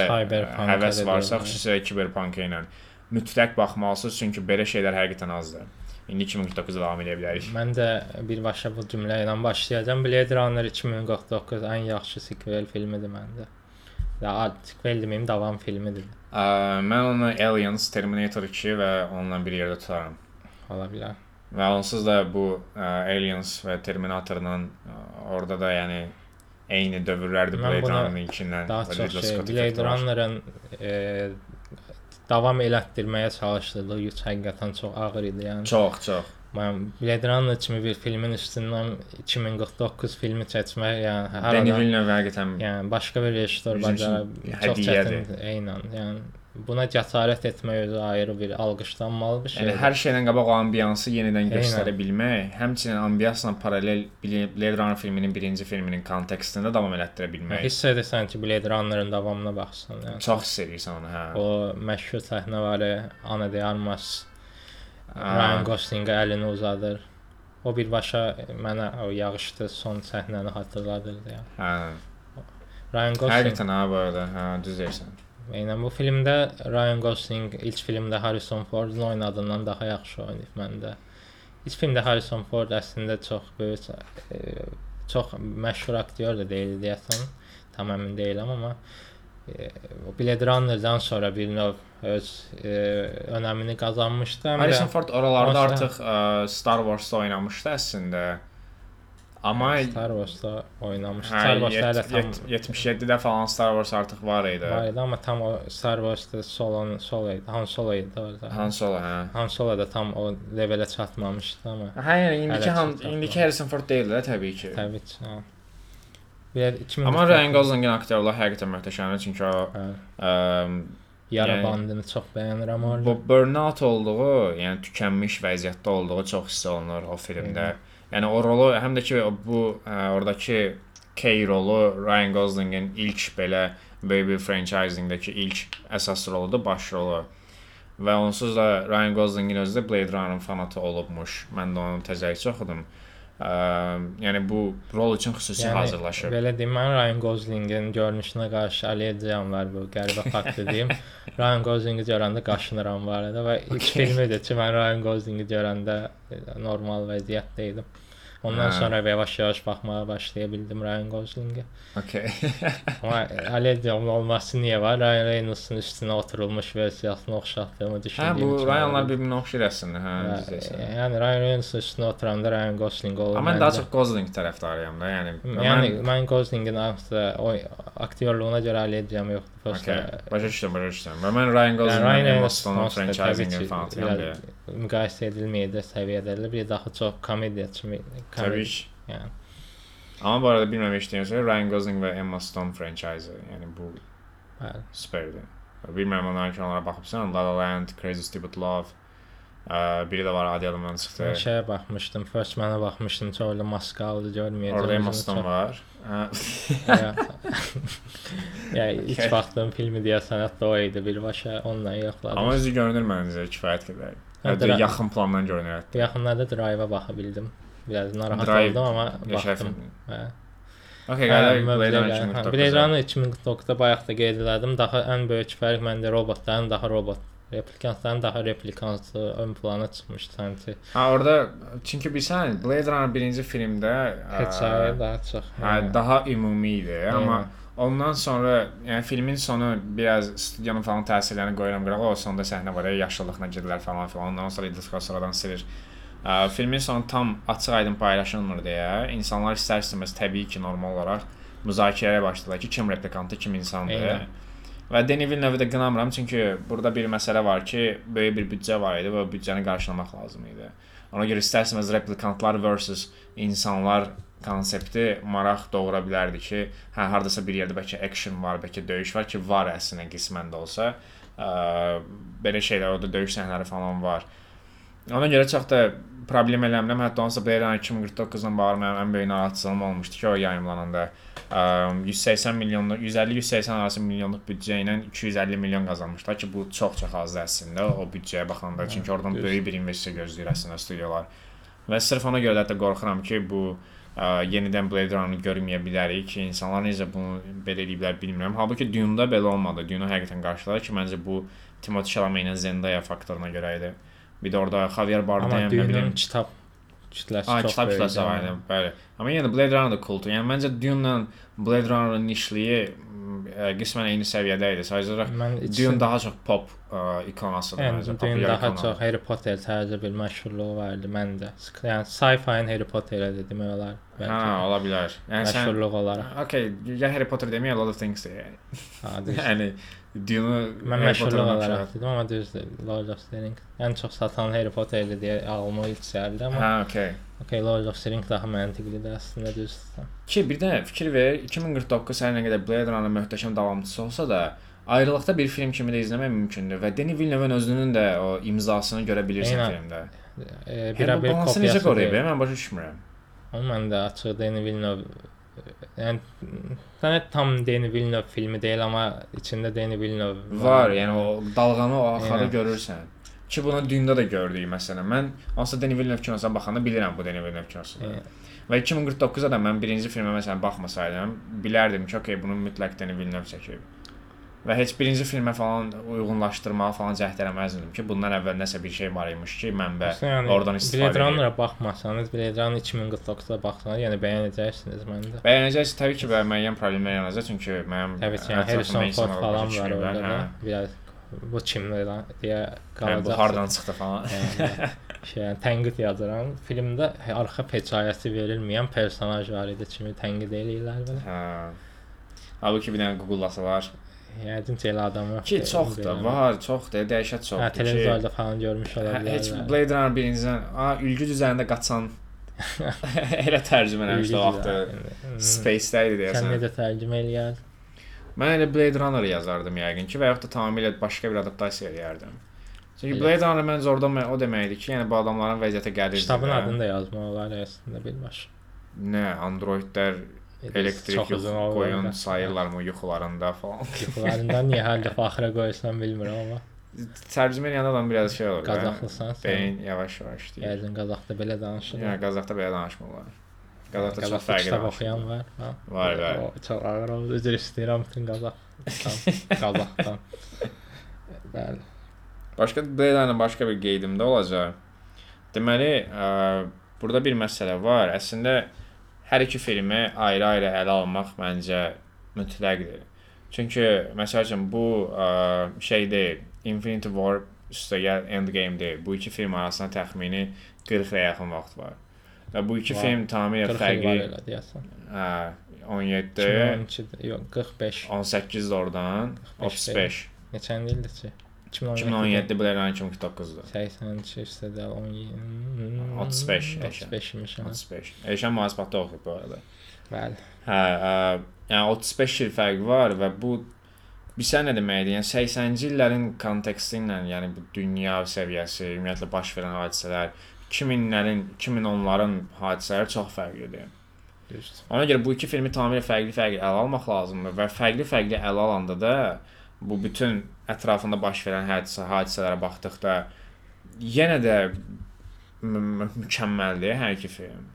Speaker 1: həvəs varsa, xüsusilə kiberpunk ilə mütləq baxmalısınız, çünki belə şeylər həqiqətən azdır. İndi 2049-da davam edə bilərik.
Speaker 2: Mən də birbaşa bu cümlə ilə başlayacağam. Blade Runner 2049 ən yaxşı sequel filmidir məndə. Ya sequel deməyim, davam filmidir.
Speaker 1: Ə, mən onu Aliens, Terminator 2 və onunla bir yerdə tutaram.
Speaker 2: Ola bilər.
Speaker 1: Və onsuz da bu ə, Aliens və Terminatorla orada da yəni eyni dövrlərdir Blade Runner-ın ilkindən.
Speaker 2: Daha çox şey, Blade Runner-ın e, davam elətdirməyə çalışdığı yük həqiqətən çox ağır idi, yəni.
Speaker 1: Çox, çox.
Speaker 2: Mən Blade kimi bir filmin üstündən 2049 filmi çəkmək, yəni
Speaker 1: hər Denis Villeneuve həqiqətən
Speaker 2: yəni başqa bir rejissor bacara çox çətin, eynən, yəni buna cəsarət etmək özü ayrı bir alqışlanmalı bir şeydir.
Speaker 1: Yəni hər şeydən qabaq o ambiyansı yenidən göstərə bilmək, həmçinin ambiyansla paralel Blade Runner filminin birinci filminin kontekstində davam elətdirə bilmək.
Speaker 2: Hiss edirsən ki, Blade Runner-ın davamına baxsan, yəni.
Speaker 1: Çox hiss edirsən onu, hə.
Speaker 2: O məşhur səhnə var, Ana de Armas Ryan Gosling əlini uzadır. O birbaşa mənə o yağışlı son səhnəni xatırladırdı, yəni.
Speaker 1: Hə.
Speaker 2: Ryan Gosling.
Speaker 1: Həqiqətən ha bu arada, hə, düz deyirsən.
Speaker 2: Eynən bu filmdə Ryan Gosling ilk filmdə Harrison Fordun oynadığından daha yaxşı oynayıb məndə. İlk filmdə Harrison Ford əslində çox böyük e, çox məşhur aktyor da deyil deyəsən. Tam əmin deyiləm amma e, Blade Runner-dan sonra bir növ öz e, önəmini qazanmışdı.
Speaker 1: Harrison Ford oralarda artıq ə, Star Wars-da oynamışdı əslində. Amma
Speaker 2: Star Wars-da oynamışdı. Hə, Star Wars-da hələ tam
Speaker 1: 77-də falan Star Wars artıq var idi.
Speaker 2: Var idi, amma tam o Star Wars-da Solo Solo idi. Han Solo idi orada.
Speaker 1: Han Solo, hə.
Speaker 2: Han Solo da tam o levelə çatmamışdı amma.
Speaker 1: Hə, yəni indiki Han indiki Harrison Ford deyil də təbii ki.
Speaker 2: Təbii ki, hə. Bir 2000
Speaker 1: Amma Ryan Goslingin aktyorluğu həqiqətən möhtəşəmdir, çünki o hə. ə,
Speaker 2: yara yəni, bandını çox bəyənirəm orada.
Speaker 1: Bu burnout olduğu, yəni tükənmiş vəziyyətdə olduğu çox hiss olunur o filmdə. Hı. Yəni o rolu həm də ki bu ə, oradakı K rolu Ryan Goslingin ilk belə Baby franchisingdəki ilk əsas roludur, baş rolu. Və onsuz da Ryan Goslingin özü də Blade Runner fanatı olubmuş. Mən də onun təzəyici oxudum. Ə, yəni bu rol üçün xüsusi yəni, hazırlaşır.
Speaker 2: Belə deyim, mən Ryan Goslingin görünüşünə qarşı allergiyam var bu qəribə fakt deyim. Ryan Goslingi görəndə qaşınıram bu arada və ilk okay. filmidir ki, mən Ryan Goslingi görəndə normal vəziyyətdə idim. Ondan hə. sonra yavaş-yavaş baxmağa başlaya bildim Ryan Goslingə.
Speaker 1: Okay.
Speaker 2: Amma allergiyamın olması niyə var? Ryan Reynolds-un üstünə oturulmuş versiyasına oxşatdığımı düşündüyüm
Speaker 1: Hə, bu Ryanlar bir-birinə oxşayır əslində, hə,
Speaker 2: hə Yəni Ryan Reynolds üstünə oturanda Ryan Gosling olur.
Speaker 1: Amma mən daha çox Gosling tərəfdarıyam da, yəni.
Speaker 2: Yəni mən, mən Goslingin aslında o aktyorluğuna görə allergiyam yoxdur.
Speaker 1: Okay. Başa düşdüm, başa düşdüm. Və mən Ryan Gosling-in Emma Stone franchising-in fanatıyam deyə.
Speaker 2: Müqayisə edilməyəcək səviyyədədir. Bir daha çox komediya kimi.
Speaker 1: Təbii. Yəni. Amma bu arada bilməmişdiyim şey Ryan Gosling və Emma Stone franchise, yəni bu
Speaker 2: Bəli.
Speaker 1: Superdir. Bilmirəm onların ki, onlara baxıbsan, La La Land, Crazy Stupid Love. Ə, biri də var adi adamdan çıxdı.
Speaker 2: Mən şeyə baxmışdım, First Man-a baxmışdım, çox elə maskalı görməyəcəm.
Speaker 1: Orada Emma Stone var.
Speaker 2: ya ilk baxdığım filmi deyəsən hətta o idi birbaşa onunla yoxladım.
Speaker 1: Amma özü görünür məncə kifayət qədər. Hətta yaxın plandan görünür hətta.
Speaker 2: Yaxınlarda Drive-a baxa bildim. Biraz narahat Drive, oldum amma baxdım. Hə.
Speaker 1: Okay, gələk Blade Runner 2049.
Speaker 2: Blade Runner 2049-da bayaq da qeyd elədim. Daha ən böyük fərq məndə robotların daha robot replikantların daha replikantı ön plana çıxmışdı sanki.
Speaker 1: Ha orada çünki bilirsən Blade Runner birinci filmdə
Speaker 2: hekayə daha çox.
Speaker 1: Hə, daha ümumi idi, amma ondan sonra yəni filmin sonu biraz studiyanın falan təsirlərini qoyuram qırağa. O sonda səhnə var ya, yaşıllıqla gedirlər falan filan. Ondan sonra Idris sonradan silir. Ə, filmin sonu tam açıq-aydın paylaşılmır deyə insanlar istər-istəməz təbii ki, normal olaraq müzakirəyə başladılar ki, kim replikantı, kim insandır. Eynən. Və Denis Villeneuve də qınamıram, çünki burada bir məsələ var ki, böyük bir büdcə var idi və büdcəni qarşılamaq lazım idi. Ona görə istərsəniz replikantlar versus insanlar konsepti maraq doğura bilərdi ki, hə hardasa bir yerdə bəlkə action var, bəlkə döyüş var ki, var əslində qismən də olsa. Ə, belə şeylər, orada döyüş səhnələri falan var. Ona görə çox da problem eləmirəm. Hətta onsuz Blade Runner 2049-la bağlı mənim ən böyük narahatçılığım olmuşdu ki, o yayımlananda 180 milyonluq, 150-180 arası milyonluq büdcə ilə 250 milyon qazanmışlar ki, bu çox-çox azdır əslində o büdcəyə baxanda. Çünki oradan böyük bir investisiya gözləyir əslində studiyalar. Və sırf ona görə də qorxuram ki, bu ə, yenidən Blade Runner görməyə bilərik ki, insanlar necə bunu belə ediblər bilmirəm. Halbuki Dune-da belə olmadı. Dune həqiqətən qarşıladı ki, məncə bu Timothée Chalamet ilə Zendaya faktoruna görə idi. Bir də orada Javier Bardem,
Speaker 2: nə bilim, kitab kütləsi
Speaker 1: Aa, çox kitab kütləsi var idi, bəli. Amma yenə də Blade Runner da kultur. Yəni məncə Dune-la Blade Runner-ın nişliyi ə, qismən eyni səviyyədə idi. Sadəcə olaraq Dune daha çox pop ə, ikonasıdır.
Speaker 2: Yəni Dune daha ikona. çox Harry Potter tərzə bir məşhurluğu var idi məndə. Yəni sci-fi-ın Harry Potter-ə demək olar.
Speaker 1: Bəlkə. Hə, ola bilər.
Speaker 2: Yəni məşhurluq sən, olaraq.
Speaker 1: Okay, ya Harry Potter deməyə Lord of Things deyə. Ha, yəni Dune
Speaker 2: mən məşhurluq olaraq dedim, amma düzdür. Lord of the Rings ən çox satan Harry Potter-dir deyə ağlıma ilk gəldi, amma
Speaker 1: Hə, okay.
Speaker 2: Okay, Lord of the Rings daha məntiqlidir əslində düzdür.
Speaker 1: Ki, bir də fikir ver, 2049 hər nə qədər Blade Runner möhtəşəm davamçısı olsa da, ayrılıqda bir film kimi də izləmək mümkündür və Denis Villeneuve özünün də o imzasını görə bilirsən Eynə, filmdə.
Speaker 2: E, bir-bir kopyası
Speaker 1: necə qoruyub? Mən başa düşmürəm.
Speaker 2: Amma mən də açıq Denis Villeneuve yəni sənə tam Denis Villeneuve filmi deyil, amma içində Denis Villeneuve
Speaker 1: var. var. Yəni o dalğanı o axarı görürsən. Ki bunu dünyada da gördük məsələn. Mən hansısa Denis Villeneuve kinosuna baxanda bilirəm bu Denis Villeneuve kinosudur. Və 2049-da da mən birinci filmə məsələn baxmasaydım, bilərdim ki, okey, bunu mütləq Denis Villeneuve çəkib. Və heç birinci filmə falan uyğunlaşdırmağa falan cəhd eləməzdim ki, bundan əvvəl nəsə bir şey var imiş ki, mənbə yəni, oradan istifadə
Speaker 2: edir. Blade Runner-a baxmasanız, Blade Runner 2049-da baxsanız, yəni bəyənəcəksiniz məndə.
Speaker 1: Bəyənəcəksiniz təbii ki, və müəyyən problemlər yaranacaq, çünki mənim
Speaker 2: Təbii ki, yəni Harrison Ford falan var orada. Hə. Biraz bu kimdir lan deyə qalacaq.
Speaker 1: Hə, bu hardan çıxdı falan.
Speaker 2: şey, yəni, tənqid yazıram. Filmdə arxa hekayəsi verilməyən personaj var idi kimi tənqid eləyirlər belə.
Speaker 1: Hə. Halbuki bir dənə Google-lasalar
Speaker 2: Yəqin ki, elə adam yoxdur.
Speaker 1: Ki çoxdur, var, çoxdur, dəhşət çoxdur.
Speaker 2: Hə, televizorda falan görmüş ola bilər.
Speaker 1: Heç Blade Runner birincidən, a, ülgüc üzərində qaçan elə tərcümə eləmişdi o vaxtı. Space-də idi deyəsən.
Speaker 2: Sən necə tərcümə eləyərdin?
Speaker 1: Mən elə Blade Runner yazardım yəqin ki, və yaxud da tamamilə başqa bir adaptasiya eləyərdim. Çünki Blade Runner məncə orada o deməkdir ki, yəni bu adamların vəziyyətə gəlir.
Speaker 2: Kitabın adını da yazmaq olar əslində birbaşa.
Speaker 1: Nə, androidlər elektrik yox qoyun sayırlarmı yuxularında falan.
Speaker 2: yuxularında niyə hər dəfə axıra qoyursan bilmirəm amma.
Speaker 1: tərcümə edəndə adam biraz şey olur. da.
Speaker 2: Qazaxlısan sən.
Speaker 1: Beyin yavaş-yavaş işləyir.
Speaker 2: Yəqin Qazaxda belə danışırlar.
Speaker 1: Yəni Qazaxda belə danışmırlar. Qazaxda çox fərqli.
Speaker 2: kitab oxuyan var. Ha?
Speaker 1: Var, var.
Speaker 2: O çox ağır oldu. Üzr istəyirəm bütün Qazax. Qazaxdan. Bəli.
Speaker 1: Başqa Daylanın başqa bir qeydim də olacaq. Deməli, ə, burada bir məsələ var. Əslində hər iki filmi ayrı-ayrı ələ almaq məncə mütləqdir. Çünki məsəl üçün bu ə, şey deyil. Infinity War üstəgəl Endgame deyil. Bu iki film arasında təxmini 40-a yaxın vaxt var. Və bu iki
Speaker 2: Var.
Speaker 1: film tamamilə
Speaker 2: 40
Speaker 1: fərqli. Hə, 17,
Speaker 2: 2012-də, yox 45.
Speaker 1: 18 də oradan, 35.
Speaker 2: Neçə ildir ki? 2017.
Speaker 1: 2017 Blade 2009-dur.
Speaker 2: 82 üstədə 17.
Speaker 1: 35 yaşa.
Speaker 2: 35 imiş. ha.
Speaker 1: 35. Eşən mühasibatda oxuyub bu arada.
Speaker 2: Bəli.
Speaker 1: Hə, ə, yəni 35 il fərq var və bu bilirsən nə deməkdir? Yəni 80-ci illərin konteksti ilə, yəni bu dünya səviyyəsi, ümumiyyətlə baş verən hadisələr 2000-lərin, 2010-ların hadisələri çox fərqlidir.
Speaker 2: Düzdür.
Speaker 1: Ona görə bu iki filmi tamamilə fərqli-fərqli ələ almaq lazımdır və fərqli-fərqli ələ alanda da bu bütün ətrafında baş verən hadisə, hadisələrə baxdıqda yenə də mü- mü- mükəmməldir hər iki film.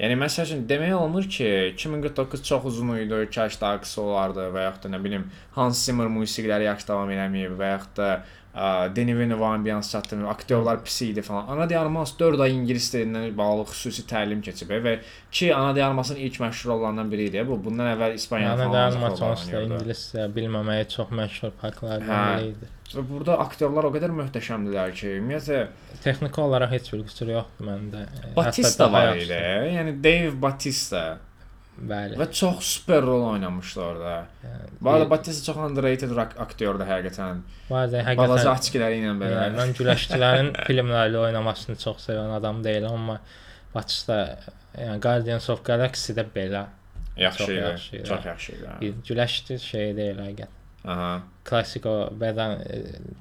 Speaker 1: Yəni məsəl üçün demək olmur ki, 2049 çox uzun idi, kaş daha qısa olardı və yaxud da nə bilim Hans Zimmer musiqiləri yaxşı davam eləməyib və yaxud da ə, Denis Villeneuve ambiyans çatdırmır, aktyorlar pis idi falan. Ana dil armas 4 ay ingilis dilindən bağlı xüsusi təlim keçib və ki, ana dil armasının ilk məşhur olanlardan biri idi. Bu bundan əvvəl İspaniya falan
Speaker 2: animasiyonda
Speaker 1: oynayırdı.
Speaker 2: ingiliscə bilməməyi çox məşhur parklardan
Speaker 1: Hə.
Speaker 2: biri idi.
Speaker 1: Və burada aktyorlar o qədər möhtəşəmdilər ki, ümumiyyətlə
Speaker 2: Texniki olaraq heç bir qüsur yoxdur məndə.
Speaker 1: Batista var idi. Yəni Dave Batista
Speaker 2: Bəli.
Speaker 1: və çox super rol oynamışdı orada.
Speaker 2: Yəni,
Speaker 1: Bu arada Batista çox underrated aktyordur həqiqətən.
Speaker 2: Bazen
Speaker 1: Balaca
Speaker 2: həqiqətən
Speaker 1: açkiləri ilə belə.
Speaker 2: Yəni, mən güləşçilərin filmlərdə oynamasını çox sevən adam deyiləm, amma Batista yəni Guardians of Galaxy-də belə
Speaker 1: Yaxşı idi. Çox yaxşı idi.
Speaker 2: bir güləşçi şey deyil həqiqət.
Speaker 1: Aha.
Speaker 2: Klassik o bədən e,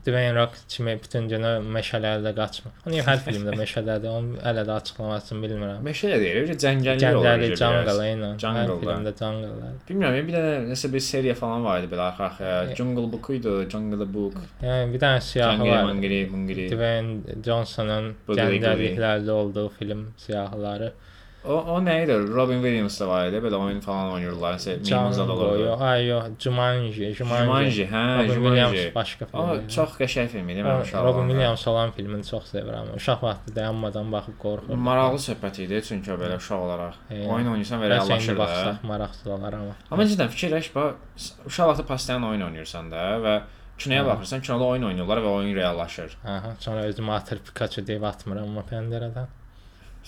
Speaker 2: Dwayne Rock kimi bütün günü meşələrdə qaçmır. Onun hər filmdə meşədədir. Onun hələ də açıqlamasını bilmirəm.
Speaker 1: Meşə deyir, bir cəngəllik olur. Necə
Speaker 2: jungle
Speaker 1: biraz.
Speaker 2: ilə. Hər filmdə jungle.
Speaker 1: Bilmirəm, bir dənə nəsə bir seriya falan var idi belə arxa-arxaya.
Speaker 2: E-
Speaker 1: Jungle Book idi, Jungle Book.
Speaker 2: Yəni bir dənə siyahı
Speaker 1: Jungle
Speaker 2: var.
Speaker 1: Mangiri, Mangiri.
Speaker 2: Dwayne Johnson'un
Speaker 1: Bıqılı
Speaker 2: gəncəliklərdə olduğu film siyahıları.
Speaker 1: O o nə idi? Robin Williams da var idi. Belə oyun falan oynayırlar. Nəsə mimizad
Speaker 2: Django,
Speaker 1: olurdu.
Speaker 2: yox, ay yox, Jumanji, Jumanji.
Speaker 1: Jumanji, hə,
Speaker 2: Robin
Speaker 1: Jumanji.
Speaker 2: Williams başqa film.
Speaker 1: O çox qəşəng film idi, mən uşaq
Speaker 2: Robin. Williams olan filmini çox sevirəm. Uşaq vaxtı dayanmadan baxıb qorxuram.
Speaker 1: Maraqlı söhbət idi çünki belə uşaq olaraq.
Speaker 2: E,
Speaker 1: Oyun oynayırsan və reallaşır da.
Speaker 2: baxsaq maraqsız olar amma.
Speaker 1: Amma cidden fikirləş bax, uşaq vaxtı pastayan oyun oynayırsan da və kinoya
Speaker 2: Hə.
Speaker 1: baxırsan, kinoda oyun oynayırlar və oyun reallaşır.
Speaker 2: Aha, sonra özümü atır Pikachu deyib atmıram amma pəncərədən.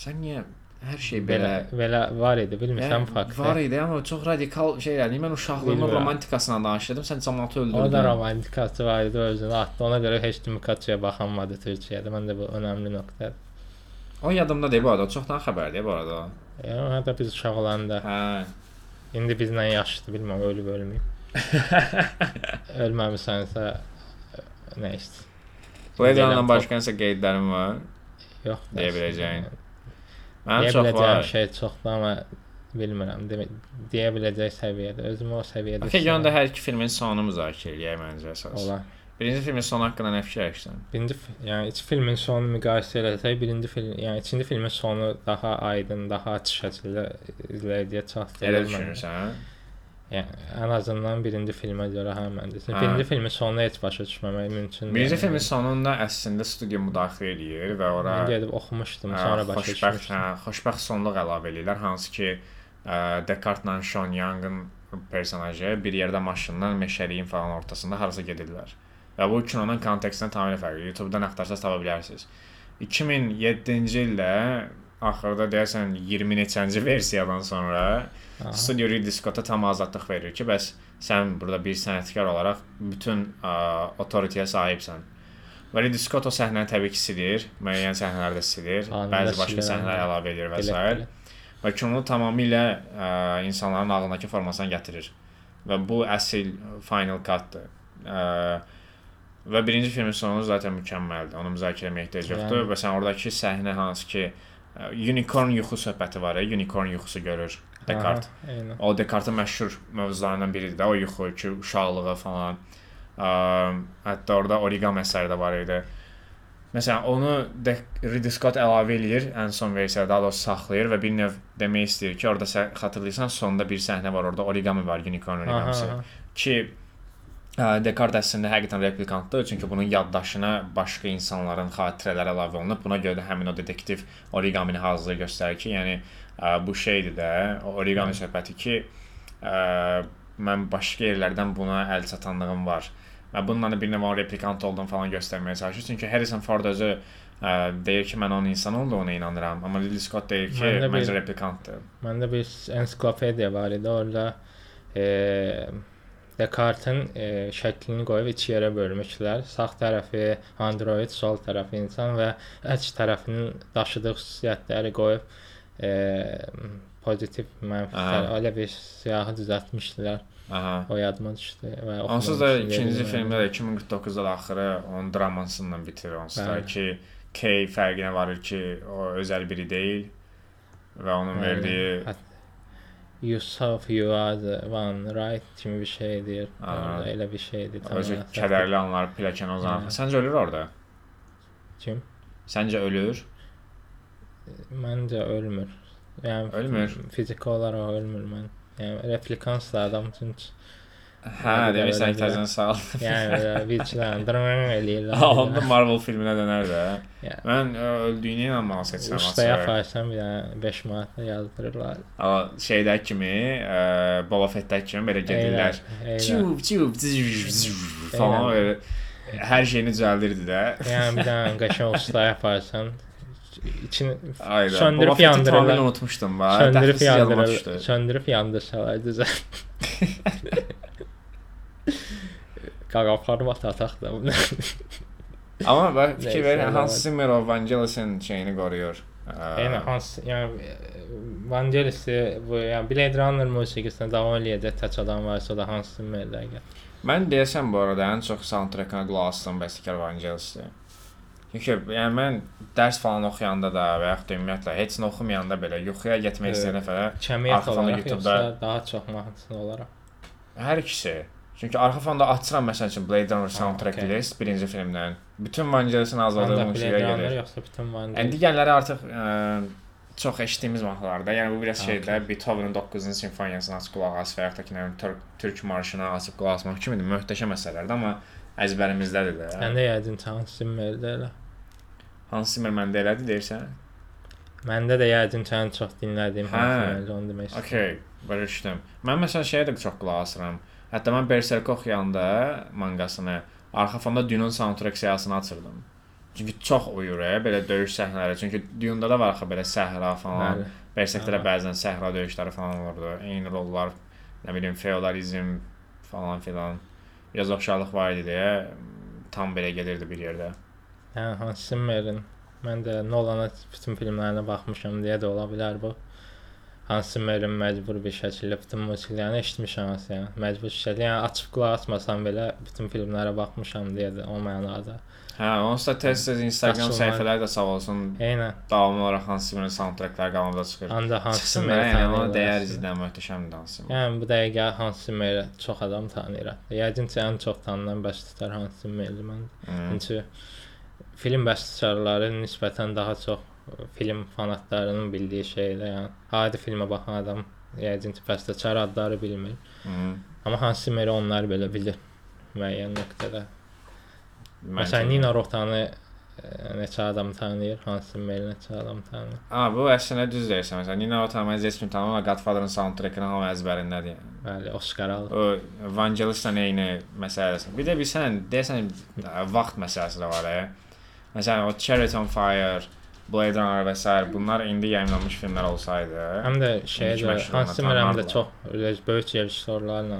Speaker 1: Sən niyə hər şey
Speaker 2: Belə
Speaker 1: belə
Speaker 2: belə var idi, bilmirsən
Speaker 1: Yəni,
Speaker 2: fakt.
Speaker 1: Var idi, amma çox radikal şeylər. Mən uşaqlığımın
Speaker 2: Bilmirəm.
Speaker 1: romantikasına danışırdım, sən cəmaatı
Speaker 2: O da
Speaker 1: öldürdün.
Speaker 2: romantikası var idi özünü atdı. Ona görə heç kim Pikachuya baxanmadı Türkiyədə. Məndə bu önəmli nöqtədir.
Speaker 1: O yadımda deyil bu arada, çoxdan xəbərdir bu arada.
Speaker 2: Yəni hətta biz uşaq olanda
Speaker 1: Hə.
Speaker 2: indi bizlə yaşlıdır, bilmirəm ölüb ölməyib. Ölməmisənsə nə ist?
Speaker 1: Blade
Speaker 2: Deyirəm,
Speaker 1: Runner
Speaker 2: çox-
Speaker 1: başqa nəsə qeydlərim var.
Speaker 2: Yox.
Speaker 1: Deyə biləcəyin. Mənim
Speaker 2: Deyə biləcəyim şey çoxdur amma bilmirəm. Demək deyə biləcək səviyyədə. Özümü o səviyyədə.
Speaker 1: Okay, yəni
Speaker 2: edirəm.
Speaker 1: hər iki filmin sonunu müzakirə eləyək məncə əsas.
Speaker 2: olar.
Speaker 1: Birinci filmin sonu haqqında nə fikirləşirsən?
Speaker 2: Birinci yəni iki filmin sonunu müqayisə etsək, birinci film, yəni ikinci filmin sonu daha aydın, daha açıq şəkildə izləyiciyə çatdırılır.
Speaker 1: Elə düşünürsən?
Speaker 2: Yəni ən azından birinci filmə görə hə məncə.
Speaker 1: Hə.
Speaker 2: Birinci filmin sonunu heç başa düşməmək mümkün deyil.
Speaker 1: Birinci filmin sonunda əslində studiya müdaxilə eləyir və ora
Speaker 2: Mən gedib oxumuşdum,
Speaker 1: Hə,
Speaker 2: sonra başa düşmüşdüm.
Speaker 1: hə, xoşbəxt sonluq əlavə eləyirlər, hansı ki, ə, Descartes-la Sean Young-ın personajı bir yerdə maşından meşəliyin falan ortasında harasa gedirlər. Və bu kinonun kontekstindən tamamilə fərqlidir. YouTube-dan axtarsanız tapa bilərsiniz. 2007-ci ildə axırda deyəsən 20 neçənci versiyadan sonra. Studio Ridley Scotta tam azadlıq verir ki, bəs sən burada bir sənətkar olaraq bütün autoritetə sahibsən. Və Ridley Scott o səhnəni təbii ki, silir, müəyyən səhnələrdə silir,
Speaker 2: Anında
Speaker 1: bəzi başqa səhnələr əlavə edir və s. Və kinonu tamamilə ə, insanların ağlındakı formasına gətirir. Və bu əsl final cut-dır. Və birinci filmin sonu zaten mükəmməldir. Onu müzakirə etməyə ehtiyac yoxdur
Speaker 2: Yəni.
Speaker 1: və sən oradakı səhnə hansı ki unicorn yuxu söhbəti var, ya, unicorn yuxusu görür Descartes.
Speaker 2: Aha, Eynən.
Speaker 1: O Descartes-in məşhur mövzularından biridir də o yuxu ki, uşaqlığı falan. Ə, hətta orada origami əsəri də var idi. Məsələn, onu de Ridley Scott əlavə eləyir, ən son versiyada daha doğrusu saxlayır və bir növ demək istəyir ki, orada sən xatırlayırsan, sonda bir səhnə var, orada origami var, unicorn origamisi. Ki ə, Descartes əslində həqiqətən replikantdır, çünki bunun yaddaşına başqa insanların xatirələri əlavə olunub. Buna görə də həmin o detektiv origamini hazırlayır göstərir ki, yəni bu şeydir də, origami söhbəti ki, ə, mən başqa yerlərdən buna əl çatanlığım var. Və bununla da bir növ replikant olduğunu falan göstərməyə çalışır. Çünki Harrison Ford özü ə, deyir ki, mən onun insan olduğuna inanıram, amma Ridley Scott deyir ki,
Speaker 2: Mən də bir-
Speaker 1: məncə replikantdır.
Speaker 2: Məndə bir ensiklopediya var idi. Orada e, Descartes-in e, şəklini qoyub iki yerə bölmüşlər. Sağ tərəfi android, sol tərəfi insan və əks tərəfinin daşıdığı xüsusiyyətləri qoyub e, pozitiv, mənfi
Speaker 1: Aha.
Speaker 2: tərəf- elə bir siyahı düzəltmişdilər.
Speaker 1: Aha.
Speaker 2: O yadıma düşdü və
Speaker 1: Onsuz da ikinci filmdə də 2049-da da axırı onun dramasıyla bitirir onsuz da ki K fərqinə varır ki, o özəl biri deyil və onun
Speaker 2: Bəli.
Speaker 1: verdiyi
Speaker 2: Hət- are the one right kimi bir şey deyir.
Speaker 1: Aha.
Speaker 2: Orada elə bir şeydir.
Speaker 1: özü kədərli anlar pilləkən uzanır.
Speaker 2: Hı.
Speaker 1: Səncə ölür orada?
Speaker 2: Kim?
Speaker 1: Səncə ölür?
Speaker 2: Məncə ölmür. Yəni
Speaker 1: Ölmür.
Speaker 2: fi- Fiziki olaraq ölmür mən. Yəni replikans da adam üçün
Speaker 1: Hə, demirsən ki, təzən sağ ol.
Speaker 2: yəni drın eləyirlər.
Speaker 1: Onda Marvel filminə dönər də.
Speaker 2: Ya.
Speaker 1: Mən ə, öldüyünə inanmağı seçirəm
Speaker 2: Ustaya aparsan bir dənə 5 manat yazdırırlar.
Speaker 1: Amma şeydə kimi, ə, Boba Fett-də kimi belə gedirlər. Çup zzzz falan böyle hər şeyini düzəldirdi də.
Speaker 2: Yəni bir dənə qəşəng ustaya aparsan içini
Speaker 1: Ayda.
Speaker 2: Söndürüb
Speaker 1: Boba
Speaker 2: yandırırlar.
Speaker 1: tamamilə unutmuşdum bax.
Speaker 2: söndürüb
Speaker 1: Dəxilsiz yadıma
Speaker 2: yandırır,
Speaker 1: düşdü.
Speaker 2: söndürüb yandırsalar düzəl. Qaqa format ataq da bunu.
Speaker 1: Amma bax fikir verin. Hans Zimmer o Vangelis'in şeyini qoruyur. Ə,
Speaker 2: Yəni Hans, yəni Vangelis bu yəni Blade Runner musiqisinə davam eləyəcək tək adam varsa da Hans Zimmer-də.
Speaker 1: Mən deyəsəm bu arada ən çox soundtrack-ına qulaq asdığım bəstəkar Vangelis'dir. Çünki yəni mən dərs falan oxuyanda da və yaxud da ümumiyyətlə heç nə oxumayanda belə yuxuya getmək istəyən nəfərə
Speaker 2: Kəmiyyət olaraq
Speaker 1: YouTube-da-
Speaker 2: daha çox mahnısın olaraq.
Speaker 1: hər ikisi. Çünki arxa fonda açıram məsəl üçün Blade Runner soundtrack
Speaker 2: okey.
Speaker 1: list birinci filmdən. Bütün Vangelis'in azaldığı musiqiyə gedir.
Speaker 2: yoxsa bütün Vangelis.
Speaker 1: Yəni digərləri artıq ə, çox eşitdiyimiz mahnılarda. Yəni bu biraz şeydə Beethoven-in 9-cu simfoniyasını açıb qulaq as və yaxud da ki, nə bilim, türk, türk marşını açıb qulaq asmaq kimidir. Möhtəşəm əsərlərdir, amma əzbərimizdədir də.
Speaker 2: Məndə yəqin Hans Zimmer-də elə.
Speaker 1: Hans Zimmer məndə elədi deyirsən?
Speaker 2: Məndə də yəqin sən çox dinlədiyim
Speaker 1: Hə.
Speaker 2: Hans Zimmer onu demək istəyirəm.
Speaker 1: Okay, başa düşdüm. Mən məsələn şeyə də çox qulaq asıram. Hətta mən Berserk oxuyanda manqasını arxa fonda Dune-un soundtrack siyahısını açırdım. Çünki çox uyur, ə, belə döyüş səhnələri. Çünki Dune-da da var axı belə səhra falan. Berserkdə də bəzən səhra döyüşləri falan olurdu. Eyni rollar, nə bilim, feodalizm falan filan. Biraz oxşarlıq var idi deyə tam belə gedirdi bir yerdə.
Speaker 2: Hə, Hans Zimmerin. Mən də Nolan'a bütün filmlərinə baxmışam deyə də ola bilər bu. Hans Zimmerin məcbur bir şəkildə bütün musiqilərini eşitmişəm aslında. Yəni, məcbur şəkildə, yəni açıb qulaq asmasam belə bütün filmlərə baxmışam deyə də o mənada.
Speaker 1: Hə, onsuz da tez-tez Instagram səhifələri də sağ olsun
Speaker 2: Eynən.
Speaker 1: davamlı olaraq Hans Zimmerin soundtrackləri qabağımıza çıxır.
Speaker 2: Ancaq Hans Zimmer
Speaker 1: yəni ona dəyər izləyə möhtəşəmdir Hans Zimmer.
Speaker 2: Yəni bu dəqiqə Hans Zimmer çox adam tanıyır. Yəqin ki, ən çox tanınan bəstəkar Hans Zimmerdir mən. Çünki film bəstəkarları nisbətən daha çox ə, film fanatlarının bildiyi şeylər, yəni adi filmə baxan adam yəqin ki, bəstəkar adları bilmir.
Speaker 1: Hı.
Speaker 2: Amma Hans Zimmer onlar belə bilir müəyyən nöqtədə. Məsələn. Nina Rotanı ə, neçə adam tanıyır, Hans Zimmer neçə adam tanıyır.
Speaker 1: Ha, bu əslində düz deyirsən. Məsələn, Nina Otama heç kim tanımır, amma Godfather-ın soundtrackını hamı əzbərindədir. Yəni.
Speaker 2: Bəli, Oscar alıb.
Speaker 1: O Vangelis-lə eyni məsələsi. Bir də bilsən, deyəsən ə, vaxt məsələsi də var. Ə. Məsələn, o Chariots on Fire, Blade Runner və s. bunlar indi yayımlanmış filmlər olsaydı,
Speaker 2: Həm də
Speaker 1: İndiki məşhur
Speaker 2: Hans Zimmer həm də çox öz böyük rejissorlarla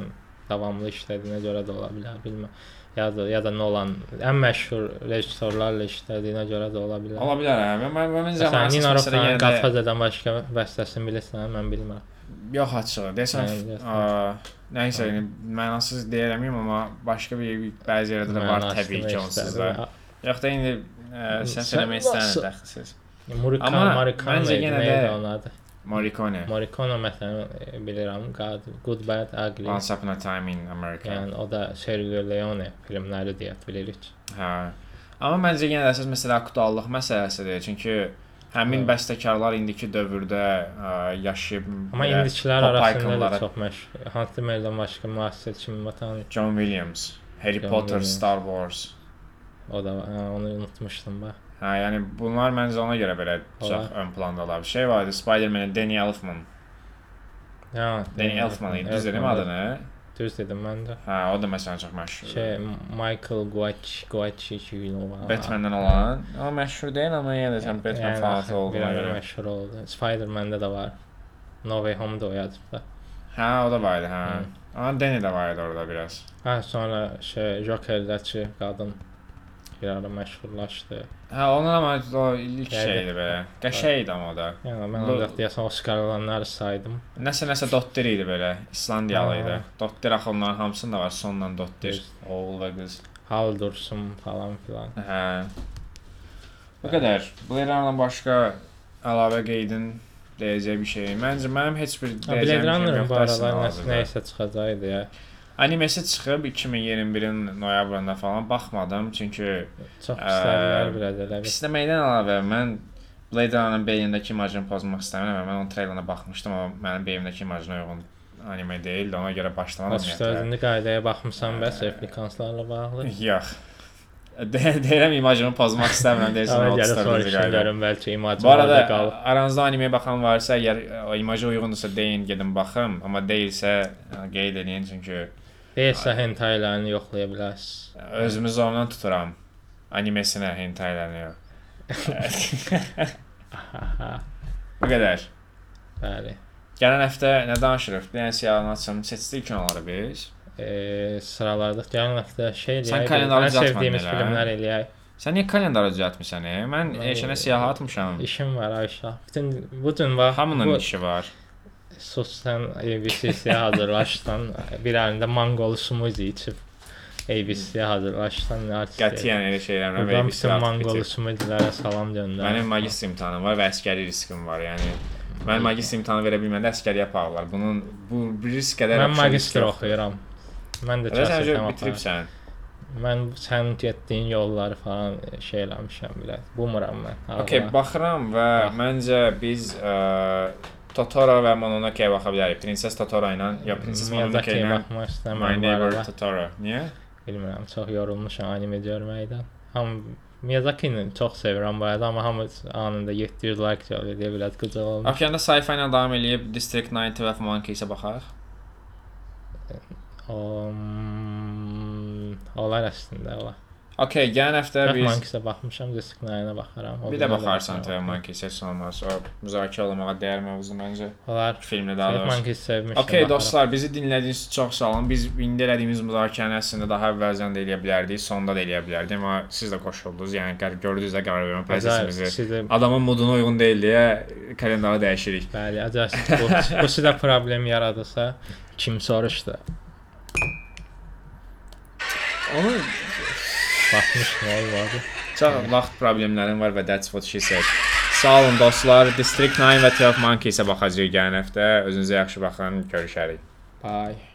Speaker 2: davamlı işlədiyinə görə də ola bilər, bilmirəm. Ya da ya da Nolan ən məşhur rejissorlarla işlədiyinə görə də ola bilər.
Speaker 1: ola bilər. Hə. Mən mən, mən
Speaker 2: Məsələn,
Speaker 1: zamanı
Speaker 2: Nina Rotanın
Speaker 1: yenə də
Speaker 2: Godfather-dan başqa bəstəsini bilirsən, mən bilmirəm.
Speaker 1: yox açığı. Ə, nəysə, mənasız deyirəm amma başqa bir bəzi yerlərdə də var təbii ki, onsuz da. Yox da indi ə,
Speaker 2: Sən
Speaker 1: dəxilsiz.
Speaker 2: Murakami,
Speaker 1: Amma
Speaker 2: Murakami
Speaker 1: məncə yenə də-
Speaker 2: onun adı?
Speaker 1: Morricone.
Speaker 2: Morricone məsələn e, bilirəm, God, Good Bad Ugly.
Speaker 1: Once Upon a Time in America.
Speaker 2: Yəni o da Sergio Leone filmləri deyə bilirik.
Speaker 1: Hə. Amma məncə yenə də əsas məsələ aktuallıq məsələsidir. Çünki həmin
Speaker 2: Hə.
Speaker 1: bəstəkarlar indiki dövrdə ə, yaşayıb
Speaker 2: Amma indikilər arasında da çox məşhur. Hans Zimmerdən başqa müasir kimi vatan
Speaker 1: John Williams, Harry
Speaker 2: John
Speaker 1: Potter,
Speaker 2: Williams.
Speaker 1: Star Wars.
Speaker 2: O da hə, onu unutmuşdum bax.
Speaker 1: Hə, yəni bunlar məncə ona görə belə çox ön plandalar. Bir şey var idi, Spider-Man Danny Elfman.
Speaker 2: Ya,
Speaker 1: Danny Elfman idi, düz dedim adını?
Speaker 2: Düz dedim mən də.
Speaker 1: Hə, o da məsələn çox məşhurdur.
Speaker 2: Şey Michael Guacci Guacci Chilova.
Speaker 1: Batman-dən olan. Amma məşhur deyil, amma yenə də sən Batman fanatı olduğuna görə.
Speaker 2: məşhur oldu. Spider-Man-də də var. No Way Home-da oyadıb da.
Speaker 1: Hə, o da var idi, hə. Amma Danny də var idi orada biraz.
Speaker 2: Hə, sonra şey Joker-dəki qadın bir ara məşhurlaşdı.
Speaker 1: Hə, onun amma o ilk şeydir belə. Qəşəng idi amma da.
Speaker 2: Yəni mən
Speaker 1: Bu-
Speaker 2: ancaq deyəsən Oscar alanları saydım.
Speaker 1: Nəsə nəsə Dottir idi belə. İslandiyalı idi. Dottir axı onların hamısında var. Sonla Dottir. Oğul və qız.
Speaker 2: Hal Dursun falan filan.
Speaker 1: Hə. Bu qədər. Blade başqa əlavə qeydin deyəcək bir şey. Məncə mənim heç bir deyəcəyim şey
Speaker 2: Runner-ın bu
Speaker 1: yoxdur
Speaker 2: aralar nəsə çıxacaqdı ya.
Speaker 1: Animesi çıxıb 2021-in noyabrında falan baxmadım çünki
Speaker 2: Çox
Speaker 1: Ə,
Speaker 2: pislərlər biraz elə bir.
Speaker 1: pisləməkdən əlavə mən Blade Runner-ın beynindəki imajını pozmaq istəmirəm. Mən onun treylerına baxmışdım, amma mənim beynimdəki imajına uyğun anime deyildi. Ona görə başlamadım.
Speaker 2: Başda özündə qaydaya baxmısan bəs replikanslarla bağlı.
Speaker 1: Yox. De deyirəm imajını pozmaq istəmirəm deyirsən.
Speaker 2: Amma
Speaker 1: qayda.
Speaker 2: görüm bəlkə imajı
Speaker 1: Bu arada
Speaker 2: orada qalıb.
Speaker 1: aranızda animeyə baxan varsa, əgər o imaja uyğundursa deyin, gedin baxım, amma deyilsə ə, qeyd edin çünki
Speaker 2: Deyilsə hentaylarını yoxlaya bilərsiniz.
Speaker 1: özümü zorla tuturam. Animesinə hentaylarını yox. Bu qədər.
Speaker 2: Bəli.
Speaker 1: Gələn həftə nə danışırıq? Bir dənə siyahını açım. Seçdik kinoları biz.
Speaker 2: E, sıralarda gələn həftə şey eləyək.
Speaker 1: Sən kalendarı
Speaker 2: ən
Speaker 1: düzəltmədin
Speaker 2: sevdiyimiz
Speaker 1: elə?
Speaker 2: filmlər eləyək.
Speaker 1: Sən niyə kalendara düzəltmisən? e? Mən
Speaker 2: Mən-
Speaker 1: eşənə siyahı atmışam.
Speaker 2: İşim var Ayşə. Bütün bu gün var.
Speaker 1: Hamının
Speaker 2: bu,
Speaker 1: işi var.
Speaker 2: Sus sən ABC-yə hazırlaşsan, bir əlində mangolu smuzi içib ABC-yə hazırlaşsan, artist.
Speaker 1: Qətiyyən elə
Speaker 2: Buradan
Speaker 1: və
Speaker 2: bütün mangolu smuzilərə salam göndər.
Speaker 1: Mənim magistr imtahanım var və əskəri riskim var. Yəni mən magistr imtahanı verə bilməndə əskəriyə aparırlar. Bunun bu bir risk qədər
Speaker 2: Mən magistr oxuyuram. Mən də çəsətəm
Speaker 1: bitiribsən.
Speaker 2: Mən sən getdiyin yolları falan şey eləmişəm bilə. Bumuram mən.
Speaker 1: Okay, baxıram və
Speaker 2: Bax.
Speaker 1: məncə biz ə, Totoro və Mononoke-yə baxa bilərik. Princess Totoro ilə ya Princess Mononoke ilə
Speaker 2: baxmaq
Speaker 1: My Neighbor. Totoro. Niyə?
Speaker 2: Bilmirəm, çox yorulmuşam anime görməkdən. Ham Miyazaki-ni çox sevirəm bu arada, amma hamı anında 700 like cavab edə bilər, qıcıq olmuş.
Speaker 1: Okeanda sci-fi ilə davam eləyib District 9 və Monkey-sə baxaq.
Speaker 2: Um, olar əslində olar.
Speaker 1: Okay, gələn həftə
Speaker 2: Biz Monkey-sə baxmışam, Discipline-ə baxaram.
Speaker 1: Bir də baxarsan Monkey-sə heç olmaz. O müzakirə olunmağa dəyər mövzu məncə.
Speaker 2: Olar.
Speaker 1: Filmdə daha doğrusu.
Speaker 2: Monkey sevmişəm.
Speaker 1: Okay
Speaker 2: baxaram.
Speaker 1: dostlar, bizi dinlədiyiniz üçün çox sağ olun. Biz indi elədiyimiz müzakirəni əslində daha əvvəlcən də eləyə bilərdik, sonda da eləyə bilərdik, amma siz də qoşuldunuz. Yəni gördünüz də qərar vermə prosesimizi. Adamın moduna uyğun deyil deyə kalendarı dəyişirik.
Speaker 2: Bəli, bu, bu sizə problem yaradırsa, kim soruşdu?
Speaker 1: Onu
Speaker 2: Baxmış nə oldu?
Speaker 1: çox vaxt problemlərim var və that's what she said. Sağ olun dostlar. District 9 və 12 Monkey-sə baxacağıq gələn həftə. Özünüzə yaxşı baxın. Görüşərik.
Speaker 2: Bye.